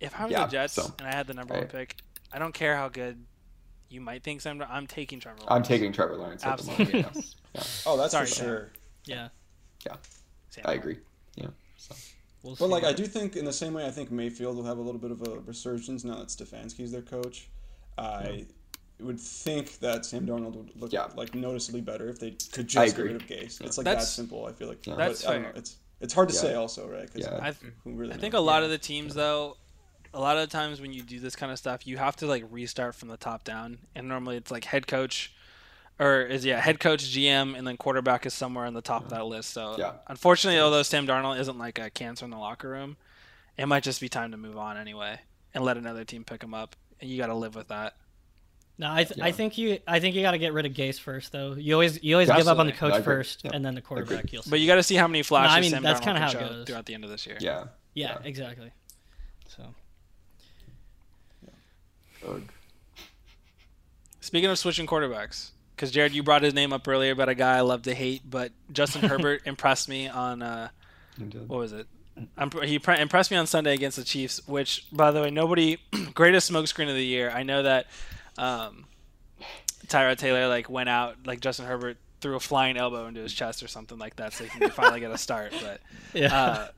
If I was Yeah, the Jets so- and I had the number one pick, I don't care how good you might think Sam. I'm taking Trevor. Lawrence. I'm taking Trevor Lawrence. At the moment. Absolutely. Yes. Yeah, Oh, that's Sorry, for Sam. sure. Yeah, Sam I agree. Yeah. So. we'll. But like, I do think in the same way, I think Mayfield will have a little bit of a resurgence now that Stefanski's their coach. I would think that Sam Darnold would look Yeah. like noticeably better if they could just get rid of Gase. It's like That's- that simple. I feel like. Yeah. That's but I don't fair. know. It's it's hard to Yeah. say also, right? 'Cause Yeah. I, who really I think knows? a lot of the teams though, a lot of the times when you do this kind of stuff, you have to like restart from the top down, and normally it's like head coach, or is yeah head coach, GM, and then quarterback is somewhere on the top of that list. So Yeah. unfortunately, although Sam Darnold isn't like a cancer in the locker room, it might just be time to move on anyway and let another team pick him up, and you got to live with that. no, I, th- I think you I think you got to get rid of Gase first though. You always you always give up on the coach first, Yeah. and then the quarterback. You'll see. But you got to see how many flashes I mean, Sam that's kinda how it goes. throughout the end of this year. Yeah. yeah, Yeah. exactly. So Ugh. Speaking of switching quarterbacks, because Jarod, you brought his name up earlier about a guy I love to hate, but Justin Herbert impressed me on uh, what was it? I'm, he pre- impressed me on Sunday against the Chiefs, which, by the way, nobody greatest smokescreen of the year. I know that um, Tyrod Taylor like went out like Justin Herbert threw a flying elbow into his chest or something like that, so he can finally get a start. But yeah, uh,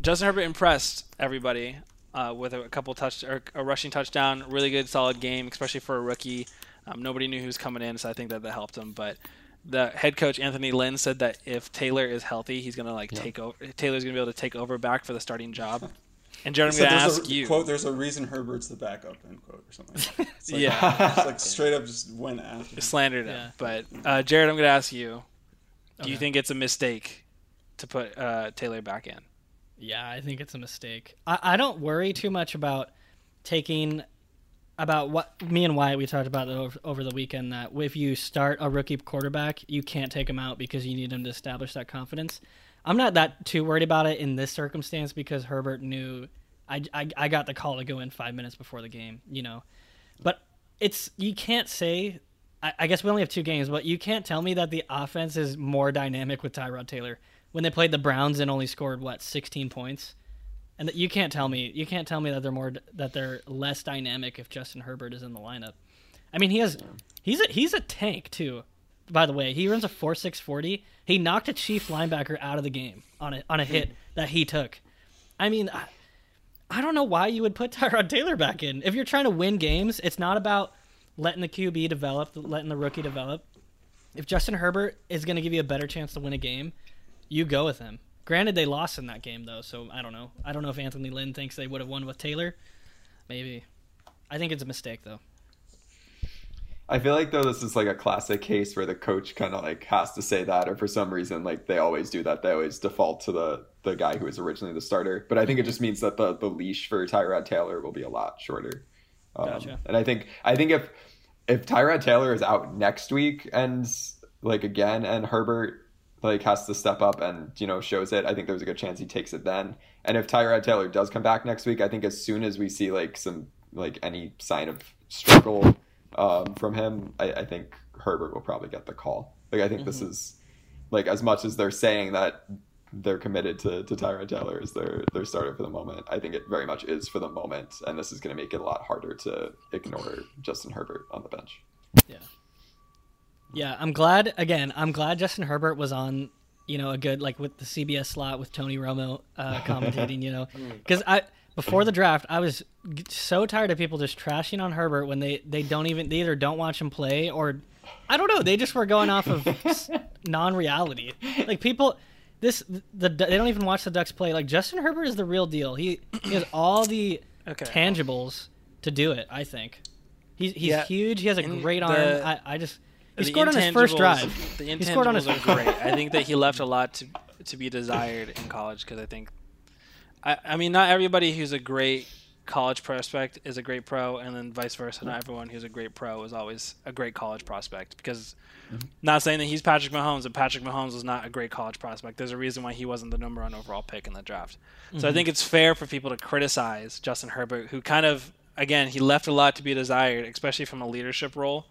Justin Herbert impressed everybody uh, with a couple touch or a rushing touchdown. Really good, solid game, especially for a rookie. Um, nobody knew who was coming in, so I think that that helped him. But the head coach Anthony Lynn said that if Taylor is healthy, he's gonna like take over. Taylor's gonna be able to take over back for the starting job. And Jarod, I'm gonna ask a, you. Quote: There's a reason Herbert's the backup. End quote or something. It's like, Yeah. it's like straight up just went after. him. slandered him. Yeah. But uh, Jarod, I'm gonna ask you. Do you think it's a mistake to put uh, Taylor back in? Yeah, I think it's a mistake. I, I don't worry too much about taking about what me and Wyatt we talked about over, over the weekend that if you start a rookie quarterback, you can't take him out because you need him to establish that confidence. I'm not that too worried about it in this circumstance because Herbert knew I, I, I got the call to go in five minutes before the game, you know. But it's you can't say. I, I guess we only have two games, but you can't tell me that the offense is more dynamic with Tyrod Taylor when they played the Browns and only scored what 16 points and you can't tell me you can't tell me that they're more that they're less dynamic if Justin Herbert is in the lineup. I mean, he has he's a he's a tank too. By the way, he runs a four six forty. He knocked a Chief linebacker out of the game on a on a hit that he took. I mean, I, I don't know why you would put Tyrod Taylor back in. If you're trying to win games, it's not about letting the QB develop, letting the rookie develop. If Justin Herbert is going to give you a better chance to win a game, you go with him. Granted, they lost in that game though, so I don't know. I don't know if Anthony Lynn thinks they would have won with Taylor. Maybe. I think it's a mistake though. I feel like though this is like a classic case where the coach kind of like has to say that, or for some reason like they always do that. They always default to the the guy who was originally the starter. But I think it just means that the the leash for Tyrod Taylor will be a lot shorter. Um, Gotcha. And I think I think if if Tyrod Taylor is out next week and like again and Herbert like has to step up and you know shows it, I think there's a good chance he takes it then. And if Tyrod Taylor does come back next week, I think as soon as we see like some like any sign of struggle um, from him, I, I think Herbert will probably get the call. Like I think this is like as much as they're saying that they're committed to, to Tyrod Taylor as their their starter for the moment. I think it very much is for the moment, and this is going to make it a lot harder to ignore Justin Herbert on the bench. Yeah, I'm glad. Again, I'm glad Justin Herbert was on. You know, a good like with the CBS slot with Tony Romo uh, commentating. You know, because I before the draft I was so tired of people just trashing on Herbert when they they don't even they either don't watch him play or I don't know they just were going off of non-reality. Like people, this the they don't even watch the Ducks play. Like Justin Herbert is the real deal. He he has all the Okay. tangibles to do it. I think he's he's Yeah. huge. He has a In great arm. the- I, I just he The scored on his first drive. The He scored on his intangibles are great. I think that he left a lot to to be desired in college because I think, I, I mean, not everybody who's a great college prospect is a great pro, and then vice versa. Not everyone who's a great pro is always a great college prospect. Because, mm-hmm. not saying that he's Patrick Mahomes, but Patrick Mahomes was not a great college prospect. There's a reason why he wasn't the number one overall pick in the draft. So I mm-hmm. think it's fair for people to criticize Justin Herbert, who kind of again he left a lot to be desired, especially from a leadership role.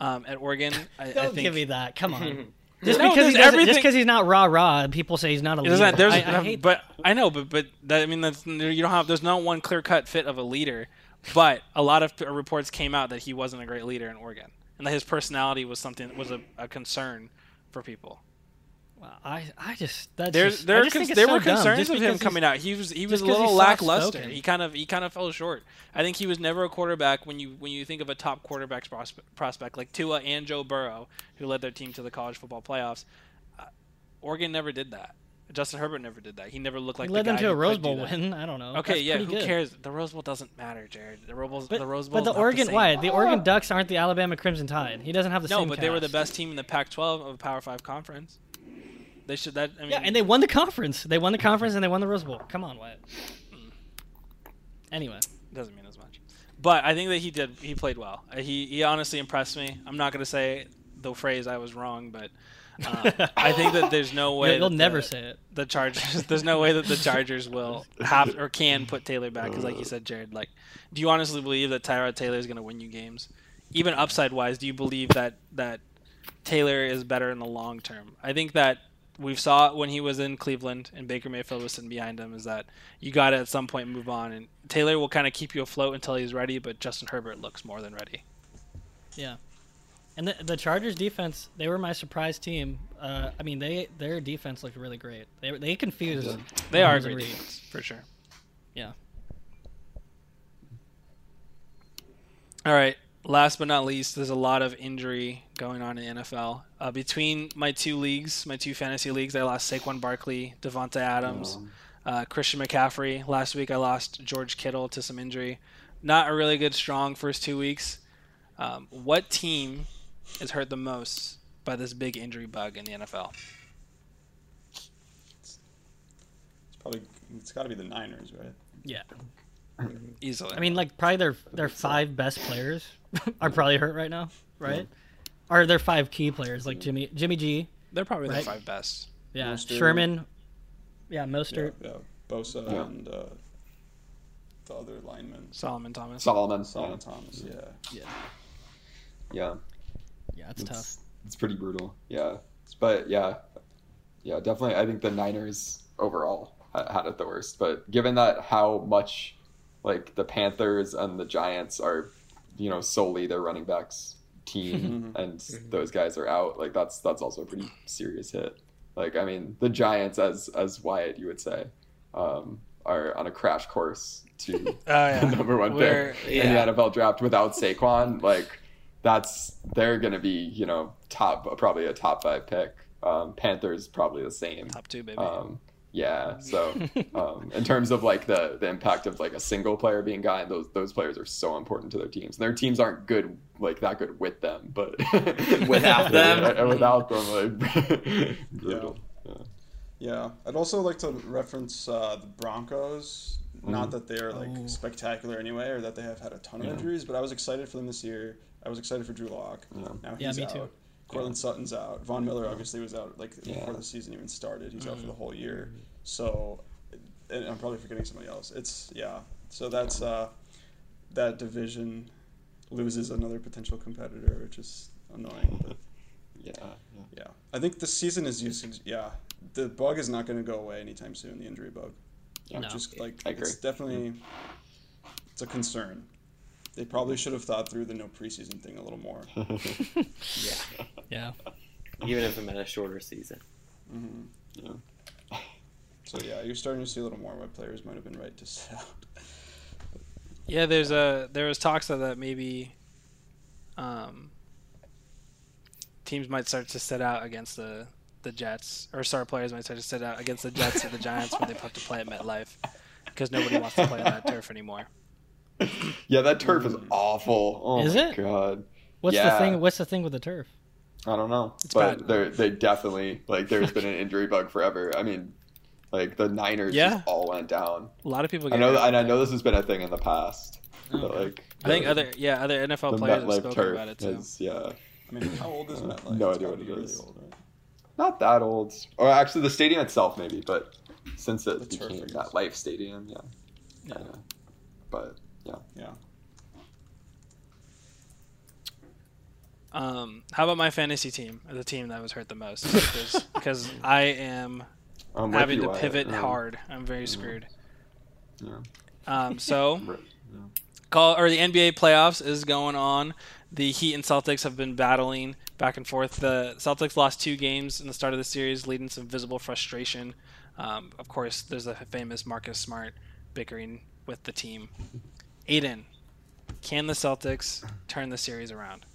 Um, at Oregon, I, I Don't think give me that. Come on. Just No, because there's he doesn't- just because he's not rah rah, people say he's not a leader. doesn't- there's, I, I hate but I know, but but that, I mean, that's, you don't have. There's not one clear cut fit of a leader, but a lot of reports came out that he wasn't a great leader in Oregon, and that his personality was something was a, a concern for people. I I just that's There's just, there I just cons- there so were concerns of him coming out. He was he was a little lackluster. He kind of he kind of fell short. I think he was never a quarterback when you when you think of a top quarterback prospect, prospect like Tua and Joe Burrow, who led their team to the college football playoffs. Uh, Oregon never did that. Justin Herbert never did that. He never looked like He the led them to a Rose Bowl win. I don't know. Okay, That's yeah, who good. cares? The Rose Bowl doesn't matter, Jarod. The Rose Bowl, But, the Rose Bowl. but the Oregon, why? The Oregon Ducks aren't the Alabama Crimson Tide. He doesn't have the No, same. but they were the best team in the Pac-12 of a Power Five conference. They should that. I mean, Yeah, and they won the conference. They won the conference and they won the Rose Bowl. Come on, Wyatt. Anyway, doesn't mean as much. But I think that he did. He played well. Uh, He he honestly impressed me. I'm not gonna say the phrase I was wrong, but uh, I think that there's no way that never the, say it. the Chargers. There's no way that the Chargers will have or can put Taylor back because, like you said, Jarod. Like, do you honestly believe that Tyrod Taylor is gonna win you games, even upside wise? Do you believe that that Taylor is better in the long term? I think that we saw when he was in Cleveland and Baker Mayfield was sitting behind him is that you got to at some point move on and Taylor will kind of keep you afloat until he's ready, but Justin Herbert looks more than ready. Yeah. And the, the Chargers defense, they were my surprise team. Uh, I mean, they their defense looked really great. They they confused. They are a great defense for sure. Yeah. All right. Last but not least, there's a lot of injury going on in the NFL. Uh, between my two leagues, my two fantasy leagues, I lost Saquon Barkley, Davante Adams, uh, Christian McCaffrey. Last week, I lost George Kittle to some injury. Not a really good, strong first two weeks. Um, what team is hurt the most by this big injury bug in the NFL? It's probably it's got to be the Niners, right? Yeah. Easily. I mean, like probably their their five best players are probably hurt right now, right? Or their five key players like Jimmy Jimmy G, they're probably right. the five best. yeah, Mostert. Sherman, yeah, Yeah, Mostert. yeah. Bosa Yeah. and uh, the other lineman, Solomon Thomas. Solomon. Solomon yeah. Thomas. Yeah. Yeah. Yeah, Yeah, it's tough. It's, it's pretty brutal. Yeah. But yeah. Yeah, definitely. I think the Niners overall had it the worst. But given that how much like the Panthers and the Giants are, you know, solely their running backs team, Mhm. and those guys are out, like that's that's also a pretty serious hit. Like I mean, the Giants, as as Wyatt you would say, um, are on a crash course to Oh yeah. the number one Where- pick yeah. in the NFL draft without Saquon. Like that's they're gonna be you know top probably a top five pick. Um, Panthers probably the same. Top two, baby. Um, yeah. So um, in terms of like the the impact of like a single player being gone, those those players are so important to their teams. And their teams aren't good like that good with them, but Without them? without them, like brutal. Yeah. Yeah, I'd also like to reference uh, the Broncos. Not Mhm. that they're like Ooh. spectacular anyway, or that they have had a ton of Yeah. injuries, but I was excited for them this year. I was excited for Drew Lock. Yeah. Now Yeah, me out. too. Courtland Sutton's out. Von Miller obviously was out like Yeah. before the season even started. He's out for the whole year. So, and I'm probably forgetting somebody else. It's yeah. So that's uh, that division loses another potential competitor, which is annoying. But Yeah. yeah. yeah, I think the season is used. Yeah, the bug is not going to go away anytime soon. The injury bug. Yeah. No. Just like I agree. it's definitely it's a concern. They probably should have thought through the no preseason thing a little more. Yeah. Yeah. Even if it meant a shorter season. hmm Yeah. So yeah, you're starting to see a little more why players might have been right to sit out. Yeah, there's a there was talks of that maybe um, teams might start to sit out against the the Jets, or star players might start to sit out against the Jets or the Giants when they have to play at MetLife because nobody wants to play on that turf anymore. Yeah, that turf is awful. Oh Is my it? god. What's Yeah. the thing? What's the thing with the turf? I don't know, It's but bad. they're they definitely like there's been an injury bug forever. I mean, like the Niners Yeah. just all went down. A lot of people. I Get know, hurt. and I know this has been a thing in the past. But like, I think the- other yeah other NFL the players have spoken turf about it too. is yeah, I mean, how old is Uh, MetLife? no It's idea what be it really is. old, right? not that old. Or actually, the stadium itself maybe, but since it The became I that Life Stadium, yeah, Yeah. yeah. But yeah, Yeah. Um, how about my fantasy team, or the team that was hurt the most? Because- Because I am I'm having to pivot Yeah. hard. I'm very screwed. Yeah. Um, so Yeah. call or the NBA playoffs is going on. The Heat and Celtics have been battling back and forth. The Celtics lost two games in the start of the series, leading to some visible frustration. Um, of course, there's the famous Marcus Smart bickering with the team. Aidan, can the Celtics turn the series around?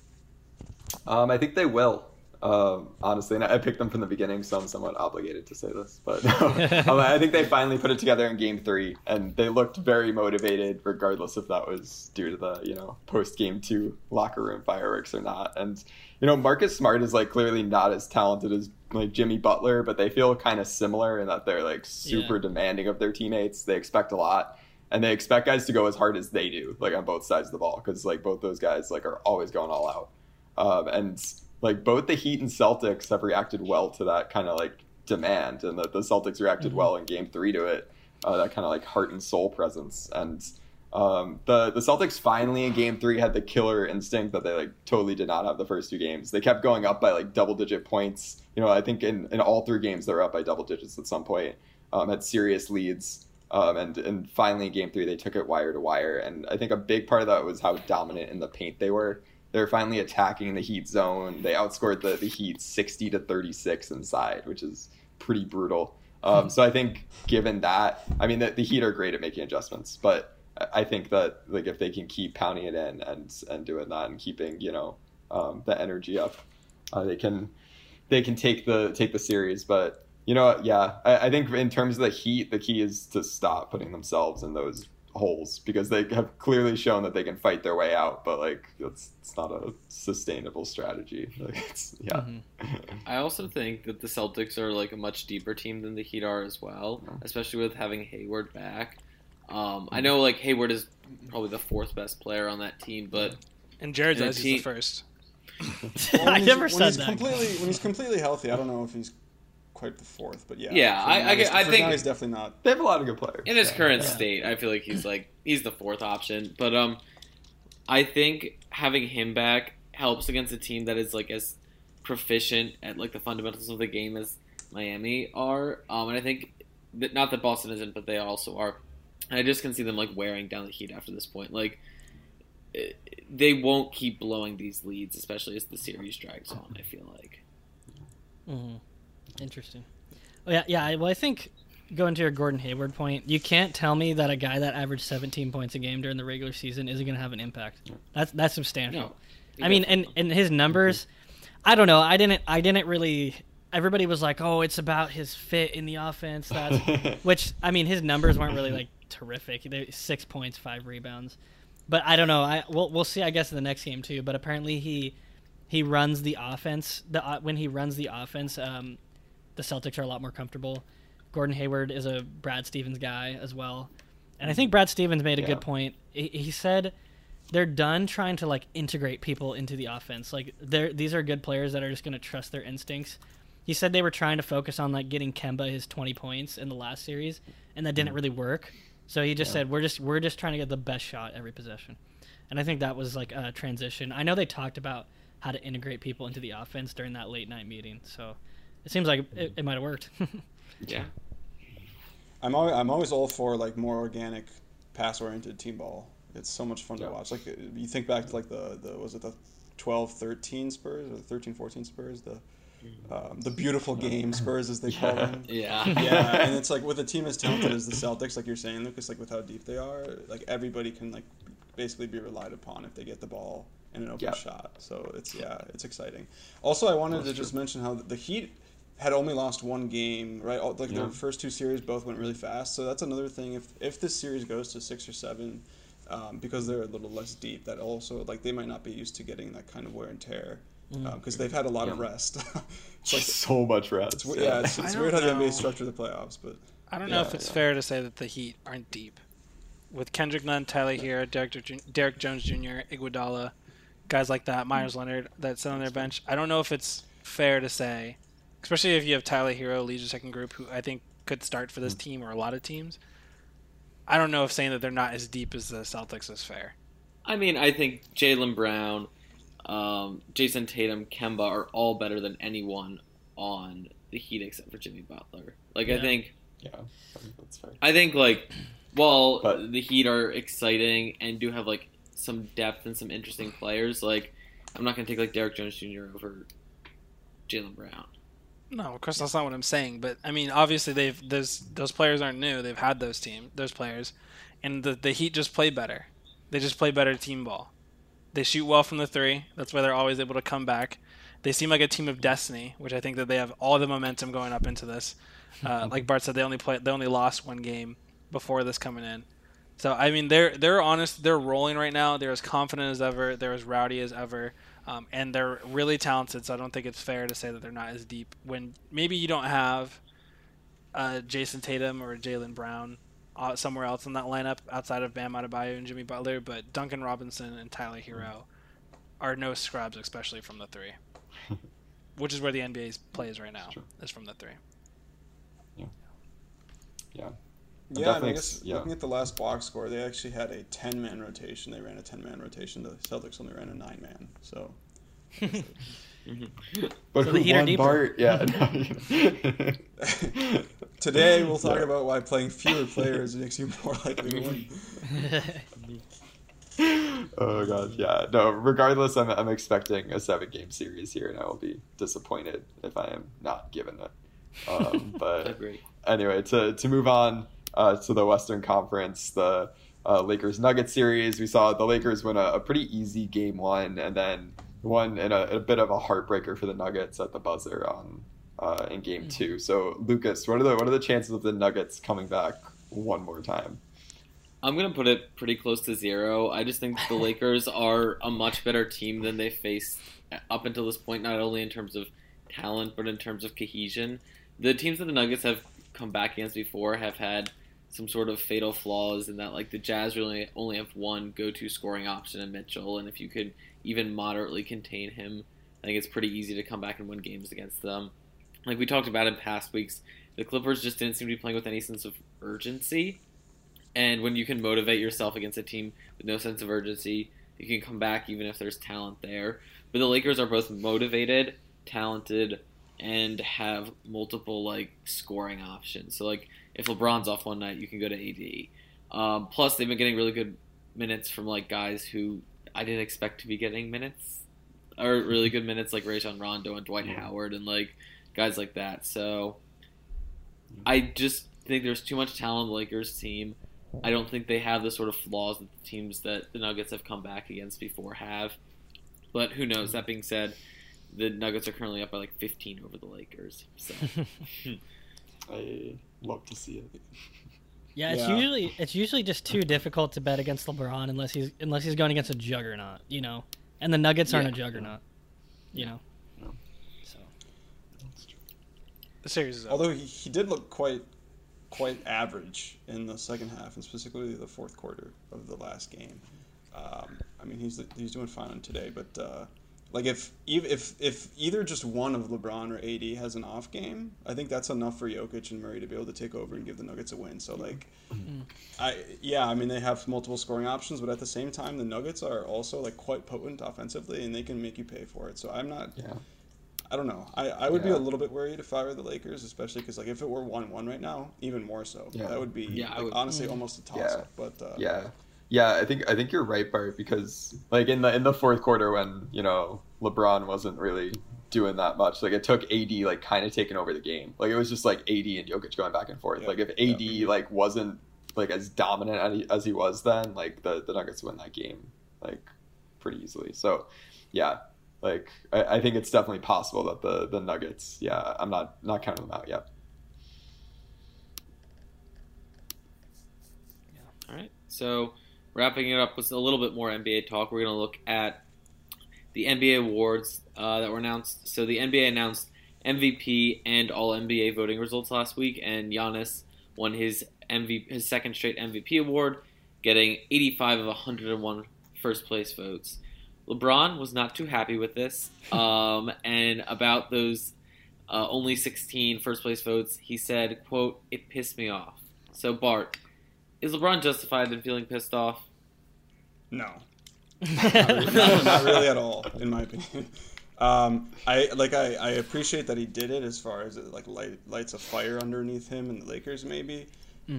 Um, I think they will. Um, honestly, and I picked them from the beginning, so I'm somewhat obligated to say this. But um, I think they finally put it together in Game Three, and they looked very motivated, regardless if that was due to the you know post Game Two locker room fireworks or not. And you know, Marcus Smart is like clearly not as talented as like Jimmy Butler, but they feel kind of similar in that they're like super Yeah. demanding of their teammates. They expect a lot. And they expect guys to go as hard as they do, like on both sides of the ball, because like both those guys like are always going all out. Um, and like both the Heat and Celtics have reacted well to that kind of like demand, and the, the Celtics reacted Mhm. well in Game Three to it. Uh, that kind of like heart and soul presence, and um, the the Celtics finally in Game Three had the killer instinct that they like totally did not have the first two games. They kept going up by like double digit points. You know, I think in, in all three games they were up by double digits at some point. Um, had serious leads. Um, and and finally in game three they took it wire to wire and I think a big part of that was how dominant in the paint they were they were finally attacking the Heat zone. They outscored the, the Heat 60 to 36 inside, which is pretty brutal. Um, so I think given that, I mean, the, the Heat are great at making adjustments, but I- I think that like if they can keep pounding it in and and doing that and keeping you know um, the energy up, uh, they can they can take the take the series. But you know, yeah, I, I think in terms of the Heat, the key is to stop putting themselves in those holes because they have clearly shown that they can fight their way out, but like it's it's not a sustainable strategy. Like it's yeah. Mhm. I also think that the Celtics are like a much deeper team than the Heat are as well, Yeah. especially with having Hayward back. Um, I know like Hayward is probably the fourth best player on that team, but And Jarod's And eyes he- the first. Well, I never when said he's that. Completely, when he's completely healthy, I don't know if he's quite the fourth, but yeah. Yeah, I- I I think- now he's definitely not. They have a lot of good players. in his Yeah. current Yeah. state, I feel like he's like he's the fourth option. But um, I think having him back helps against a team that is like as proficient at like the fundamentals of the game as Miami are. Um, and I think that not that Boston isn't, but they also are. I just can see them like wearing down the Heat after this point. Like eh, they won't keep blowing these leads, especially as the series drags on. I feel like. Mm-hmm. Interesting. Oh, yeah, yeah. Well, I think going to your Gordon Hayward point, you can't tell me that a guy that averaged 17 points a game during the regular season isn't going to have an impact. That's that's substantial. No, I mean, and and his numbers, I don't know. I didn't I didn't really. Everybody was like, "Oh, it's about his fit in the offense." That's which I mean, his numbers weren't really like terrific. They, six points, five rebounds, but I don't know. I we'll we'll see. I guess in the next game too. But apparently he he runs the offense. The uh, when he runs the offense, um, the Celtics are a lot more comfortable. Gordon Hayward is a Brad Stevens guy as well, and I think mm. Brad Stevens made a Yeah. good point. He, he said they're done trying to like integrate people into the offense. Like they're these are good players that are just going to trust their instincts. He said they were trying to focus on like getting Kemba his 20 points in the last series, and that didn't mm. really work. So he just Yeah. said we're just we're just trying to get the best shot every possession, and I think that was like a transition. I know they talked about how to integrate people into the offense during that late night meeting, so it seems like it, it might have worked. Yeah. I'm always, I'm always all for like more organic, pass oriented team ball. It's so much fun Yeah. to watch. Like you think back to like the, the was it the 12-13 Spurs or the 13-14 Spurs the um, the beautiful game Spurs as they call them. Yeah. yeah, and it's like with a team as talented as the Celtics, like you're saying, Lucas, like with how deep they are, like everybody can like basically be relied upon if they get the ball in an open Yep. shot. So it's yeah, it's exciting. Also, I wanted That's to just mention how the Heat had only lost one game, right? All, like Yeah. their first two series both went really fast. So that's another thing. If if this series goes to six or seven, um, because they're a little less deep, that also like they might not be used to getting that kind of wear and tear. Because they've had a lot of Mm. Rest. it's like so much rest. it's, we- yeah, it's, it's don't weird how the know. NBA structure the playoffs, but I don't know if it's yeah. fair to say that the Heat aren't deep. With Kendrick Nunn, Tyler Herro, Derrick, Derrick Jones Jr., Iguodala, guys like that, Meyers Leonard that sit on their bench. I don't know if it's fair to say, especially if you have Tyler Herro lead your second group, who I think could start for this team or a lot of teams. I don't know if saying that they're not as deep as the Celtics is fair. I mean, I think Jaylen Brown, um, Jayson Tatum, Kemba are all better than anyone on the Heat except for Jimmy Butler. Like I think, Yeah, that's fair. I think like, while But- the Heat are exciting and do have like some depth and some interesting players, like I'm not gonna take like Derrick Jones Jr. over Jaylen Brown. No, of course that's not what I'm saying. But I mean, obviously they've those those players aren't new. They've had those team those players, and the the Heat just play better. They just play better team ball. They shoot well from the three. That's why they're always able to come back. They seem like a team of destiny, which I think that they have all the momentum going up into this. Uh, like Bart said, they only play they only lost one game before this coming in. So I mean, they're they're honest. They're rolling right now. They're as confident as ever. They're as rowdy as ever, um, and they're really talented. So I don't think it's fair to say that they're not as deep. When maybe you don't have uh, Jayson Tatum or Jaylen Brown uh, somewhere else in that lineup outside of Bam Adebayo and Jimmy Butler, but Duncan Robinson and Tyler Herro are no scrubs, especially from the three, which is where the NBA plays right now. Is from the three. Yeah. Yeah. I'm Yeah, and definitely I ex- guess yeah. looking at the last box score, they actually had a ten man rotation. They ran a ten man rotation. The Celtics only ran a nine man. So But So who the Heat are won. Bart? Yeah. no. today we'll talk Yeah. about why playing fewer players makes you more likely to win. oh gosh, yeah. No, regardless, I'm I'm expecting a seven game series here, and I will be disappointed if I am not given it. Um, but anyway, to to move on uh, to the Western Conference, the uh, Lakers Nuggets series, we saw the Lakers win a, a pretty easy game one, and then one in a, a bit of a heartbreaker for the Nuggets at the buzzer on uh, in game two. So, Lucas, what are the what are the chances of the Nuggets coming back one more time? I'm gonna put it pretty close to zero. I just think the Lakers are a much better team than they faced up until this point, not only in terms of talent but in terms of cohesion. The teams that the Nuggets have come back against before have had some sort of fatal flaws in that, like the Jazz really only have one go-to scoring option in Mitchell, and if you could even moderately contain him, I think it's pretty easy to come back and win games against them. Like we talked about in past weeks, the Clippers just didn't seem to be playing with any sense of urgency. And when you can motivate yourself against a team with no sense of urgency, you can come back even if there's talent there. But the Lakers are both motivated, talented, and have multiple like scoring options. So like if LeBron's off one night, you can go to AD. Um, plus, they've been getting really good minutes from like guys who I didn't expect to be getting minutes or really good minutes like Rajon Rondo and Dwight Yeah. Howard and like guys like that. So I just think there's too much talent on the Lakers team. I don't think they have the sort of flaws that the teams that the Nuggets have come back against before have. But who knows? That being said, the Nuggets are currently up by like 15 over the Lakers. So I love to see it. Yeah, it's Yeah. usually it's usually just too difficult to bet against LeBron unless he's unless he's going against a juggernaut, you know. And the Nuggets aren't a juggernaut, you know. No. So That's true. The series is. Although he, he did look quite quite average in the second half, and specifically the fourth quarter of the last game. Um, I mean, he's he's doing fine today, but uh, like if ev- if if either just one of LeBron or AD has an off game, I think that's enough for Jokic and Murray to be able to take over and give the Nuggets a win. So like, I yeah, I mean they have multiple scoring options, but at the same time, the Nuggets are also like quite potent offensively, and they can make you pay for it. So I'm not Yeah. I don't know. I, I would be a little bit worried if I were the Lakers, especially because like if it were one one right now, even more so. Yeah. That would be Yeah, like, would- honestly almost a toss Yeah. up. But uh, Yeah. Yeah, I think I think you're right, Bart, because like in the in the fourth quarter when, you know, LeBron wasn't really doing that much. Like it took AD like kind of taking over the game. Like it was just like AD and Jokic going back and forth. Yeah. Like if AD Yeah. like wasn't like as dominant as he, was then, like the the Nuggets win that game like pretty easily. So, yeah, like I, I think it's definitely possible that the the Nuggets, yeah, I'm not not counting them out yet. All right. So, wrapping it up with a little bit more NBA talk, we're going to look at the NBA awards uh, that were announced. So, the NBA announced MVP and All NBA voting results last week, and Giannis won his MVP, his second straight MVP award, getting 85 of 101 first place votes. LeBron was not too happy with this, um, and about those uh, only 16 first place votes, he said, "quote It pissed me off." So, Bart, is LeBron justified in feeling pissed off? no, not, really, not- not really at all, in my opinion. Um, I like I, I appreciate that he did it as far as it like light, lights a fire underneath him and the Lakers maybe.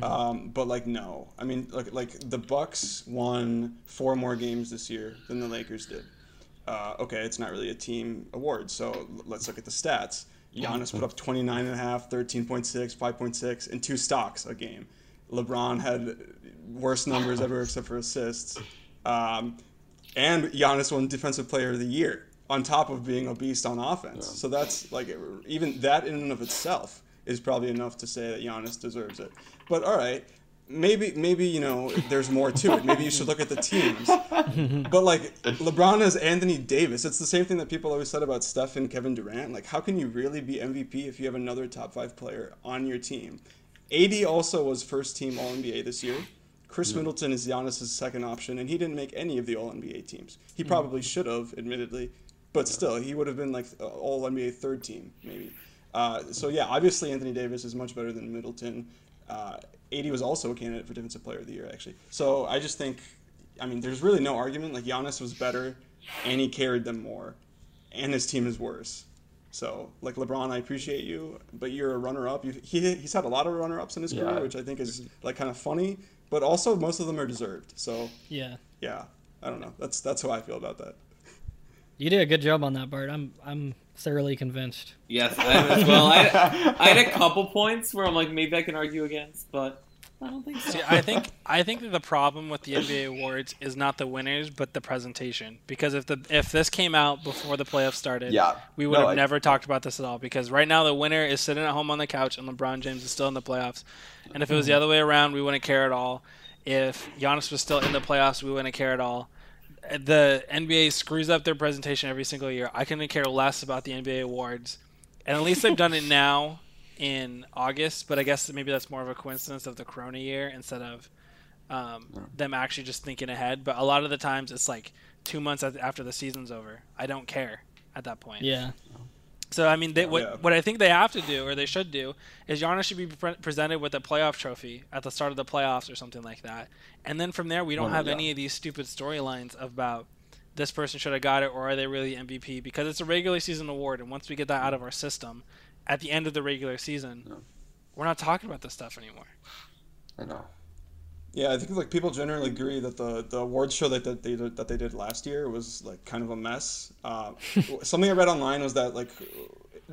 Um, but like no, I mean like like the Bucks won four more games this year than the Lakers did. Uh, okay, it's not really a team award, so let's look at the stats. Giannis put up 29 and a half, 13.6, 5.6, and two stocks a game. LeBron had worst numbers ever except for assists. Um, and Giannis won Defensive Player of the Year on top of being a beast on offense. So that's like even that in and of itself is probably enough to say that Giannis deserves it. But all right, maybe maybe you know there's more to it. Maybe you should look at the teams. But like LeBron has Anthony Davis. It's the same thing that people always said about Steph and Kevin Durant. Like how can you really be MVP if you have another top five player on your team? AD also was first team All NBA this year. Khris Middleton is Giannis' second option, and he didn't make any of the All NBA teams. He probably should have, admittedly, but still, he would have been like All NBA third team, maybe. Uh, so yeah, obviously Anthony Davis is much better than Middleton. Uh, AD was also a candidate for Defensive Player of the Year, actually. So I just think, I mean, there's really no argument. Like Giannis was better, and he carried them more, and his team is worse. So, like LeBron, I appreciate you, but you're a runner-up. You've, he, he's had a lot of runner-ups in his Yeah. career, which I think is like kind of funny, but also most of them are deserved. So, yeah, yeah, I don't know. That's that's how I feel about that. you did a good job on that, Bart. I'm I'm thoroughly convinced. Yes, I am as well. I, I had a couple points where I'm like, maybe I can argue against, but I don't think so. See, I think I think that the problem with the NBA awards is not the winners, but the presentation. Because if the if this came out before the playoffs started, Yeah. we would No, have I- never talked about this at all. Because right now the winner is sitting at home on the couch, and LeBron James is still in the playoffs. And if it was the mm-hmm. other way around, we wouldn't care at all. If Giannis was still in the playoffs, we wouldn't care at all. The NBA screws up their presentation every single year. I couldn't care less about the NBA awards, and at least they've done it now in August. But I guess maybe that's more of a coincidence of the Corona year instead of um, them actually just thinking ahead. But a lot of the times it's like two months after the season's over. I don't care at that point. Yeah, So I mean, they, what Yeah. what I think they have to do, or they should do, is Giannis should be pre- presented with a playoff trophy at the start of the playoffs or something like that, and then from there we don't Oh, have yeah. any of these stupid storylines about this person should have got it, or are they really MVP? Because it's a regular season award, and once we get that out of our system, at the end of the regular season, Yeah. we're not talking about this stuff anymore. I know. Yeah, I think like people generally agree that the the awards show that, that they did, that they did last year was like kind of a mess. Uh, something I read online was that like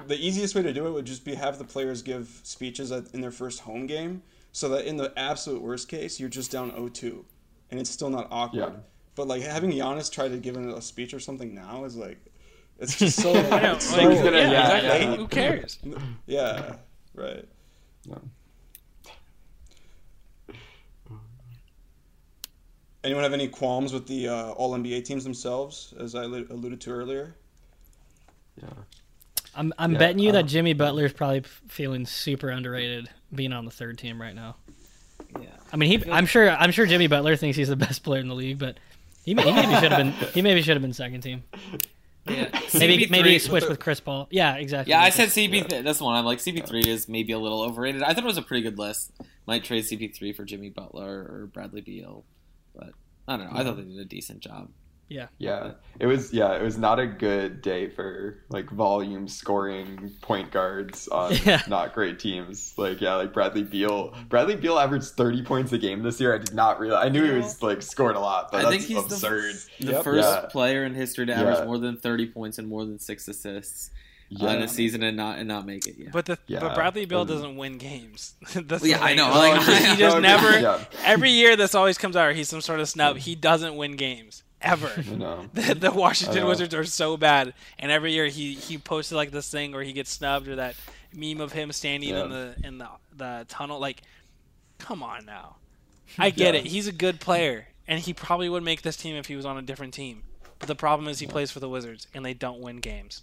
the easiest way to do it would just be have the players give speeches at, in their first home game, so that in the absolute worst case you're just down 0-2, and it's still not awkward. Yeah. But like having Giannis try to give a speech or something now is like, it's just so. I know, it's like, so- gonna- yeah, yeah, exactly. yeah. Who cares? yeah, right. No. Anyone have any qualms with the uh, All NBA teams themselves, as I alluded to earlier? Yeah. I'm I'm Yeah, betting you uh, that Jimmy Butler is probably feeling super underrated being on the third team right now. Yeah. I mean, he I'm sure I'm sure Jimmy Butler thinks he's the best player in the league, but he, he maybe should have been he maybe should have been second team. Yeah. Maybe CP3 maybe switch with Chris Paul. Yeah, exactly. Yeah, I said CP. That's the one. I'm like CP3 is maybe a little overrated. I thought it was a pretty good list. Might trade CP3 for Jimmy Butler or Bradley Beal, but I don't know. I thought they did a decent job. Yeah, Yeah. it was. Yeah, it was not a good day for like volume scoring point guards on Yeah. not great teams. Like yeah, like Bradley Beal. Bradley Beal averaged thirty points a game this year. I did not realize. I knew he was like scoring a lot, but I that's think he's the- absurd. The Yep. first Yeah. player in history to average Yeah. more than 30 points and more than six assists uh, yeah, in a season and not and not make it. Yeah. But the Yeah. but Bradley Beal Um, doesn't win games. That's Yeah, I know, Like, like, he just never. yeah. Every year, this always comes out. He's some sort of snub. He doesn't win games ever. I the, the Washington. Wizards are so bad, and every year he he posted like this thing where he gets snubbed or that meme of him standing in the in the the tunnel. Like, come on now. I get Yeah. it. He's a good player, and he probably would make this team if he was on a different team. But the problem is he plays for the Wizards, and they don't win games.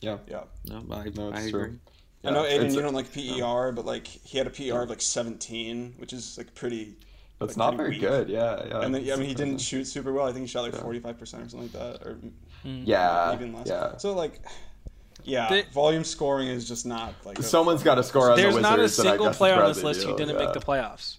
Yeah, Yeah. no, I, no, I agree. true. I know, Yeah, Aidan, it's- you don't like PER, but like he had a PER of like 17, which is like pretty. That's like, not very weak. good. Yeah, yeah. And then, I mean, he didn't shoot super well. I think he shot like 45% or something like that, or hmm. Yeah, even less. yeah. So like, yeah, The- volume scoring is just not like. a- Someone's got to score on There's the not a Wizards, and I single player on this Bradley list who didn't yeah. make the playoffs.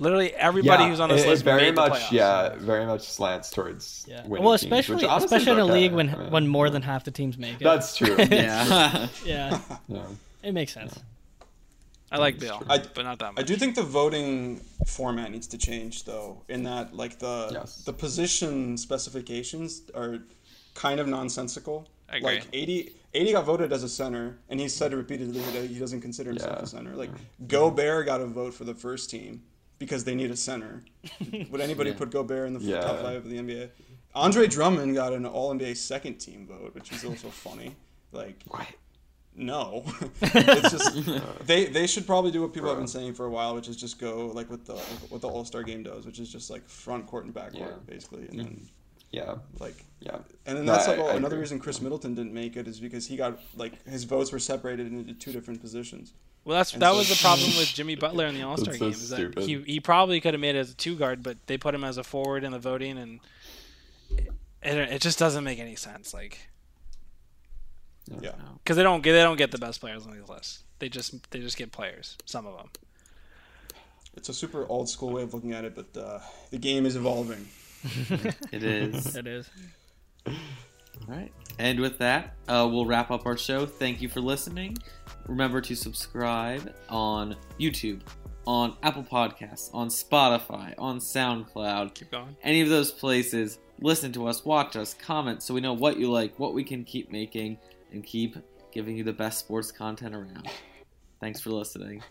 Literally everybody yeah, who's on this it, list it very made the much, playoffs. yeah, very much slants towards Yeah. winning Well, teams, which especially honestly especially in a okay. league when I mean, when more than half the teams make it. That's true. Yeah. yeah, yeah. it makes sense. I like Beal. I- but not that much. I do think the voting format needs to change though, in that like the Yes. the position specifications are kind of nonsensical. I agree. Like AD, AD got voted as a center, and he said repeatedly that he doesn't consider himself Yeah. a center. Like Gobert got a vote for the first team because they need a center. Would anybody Yeah. put Gobert in the Yeah. top five of the NBA? Andre Drummond got an All NBA second team vote, which is also funny. Like What? No, it's just they they should probably do what people have been saying for a while, which is just go like with the what the All Star game does, which is just like front court and back court Yeah. basically, and then Yeah, like yeah. and then No, that's like I- oh, I another agree. reason Khris Middleton didn't make it is because he got like his votes were separated into two different positions. Well, that's And that so- was the problem with Jimmy Butler in the All Star That's so game. Is that stupid. he he probably could have made it as a two guard, but they put him as a forward in the voting, and it, it just doesn't make any sense. Like Yeah. because they don't get they don't get the best players on these lists. They just they just get players. Some of them. It's a super old school way of looking at it, but uh, the game is evolving. It is. It is. All right. And with that, uh, we'll wrap up our show. Thank you for listening. Remember to subscribe on YouTube, on Apple Podcasts, on Spotify, on SoundCloud, Keep going. any of those places. Listen to us, watch us, comment so we know what you like, what we can keep making, and keep giving you the best sports content around. Thanks for listening.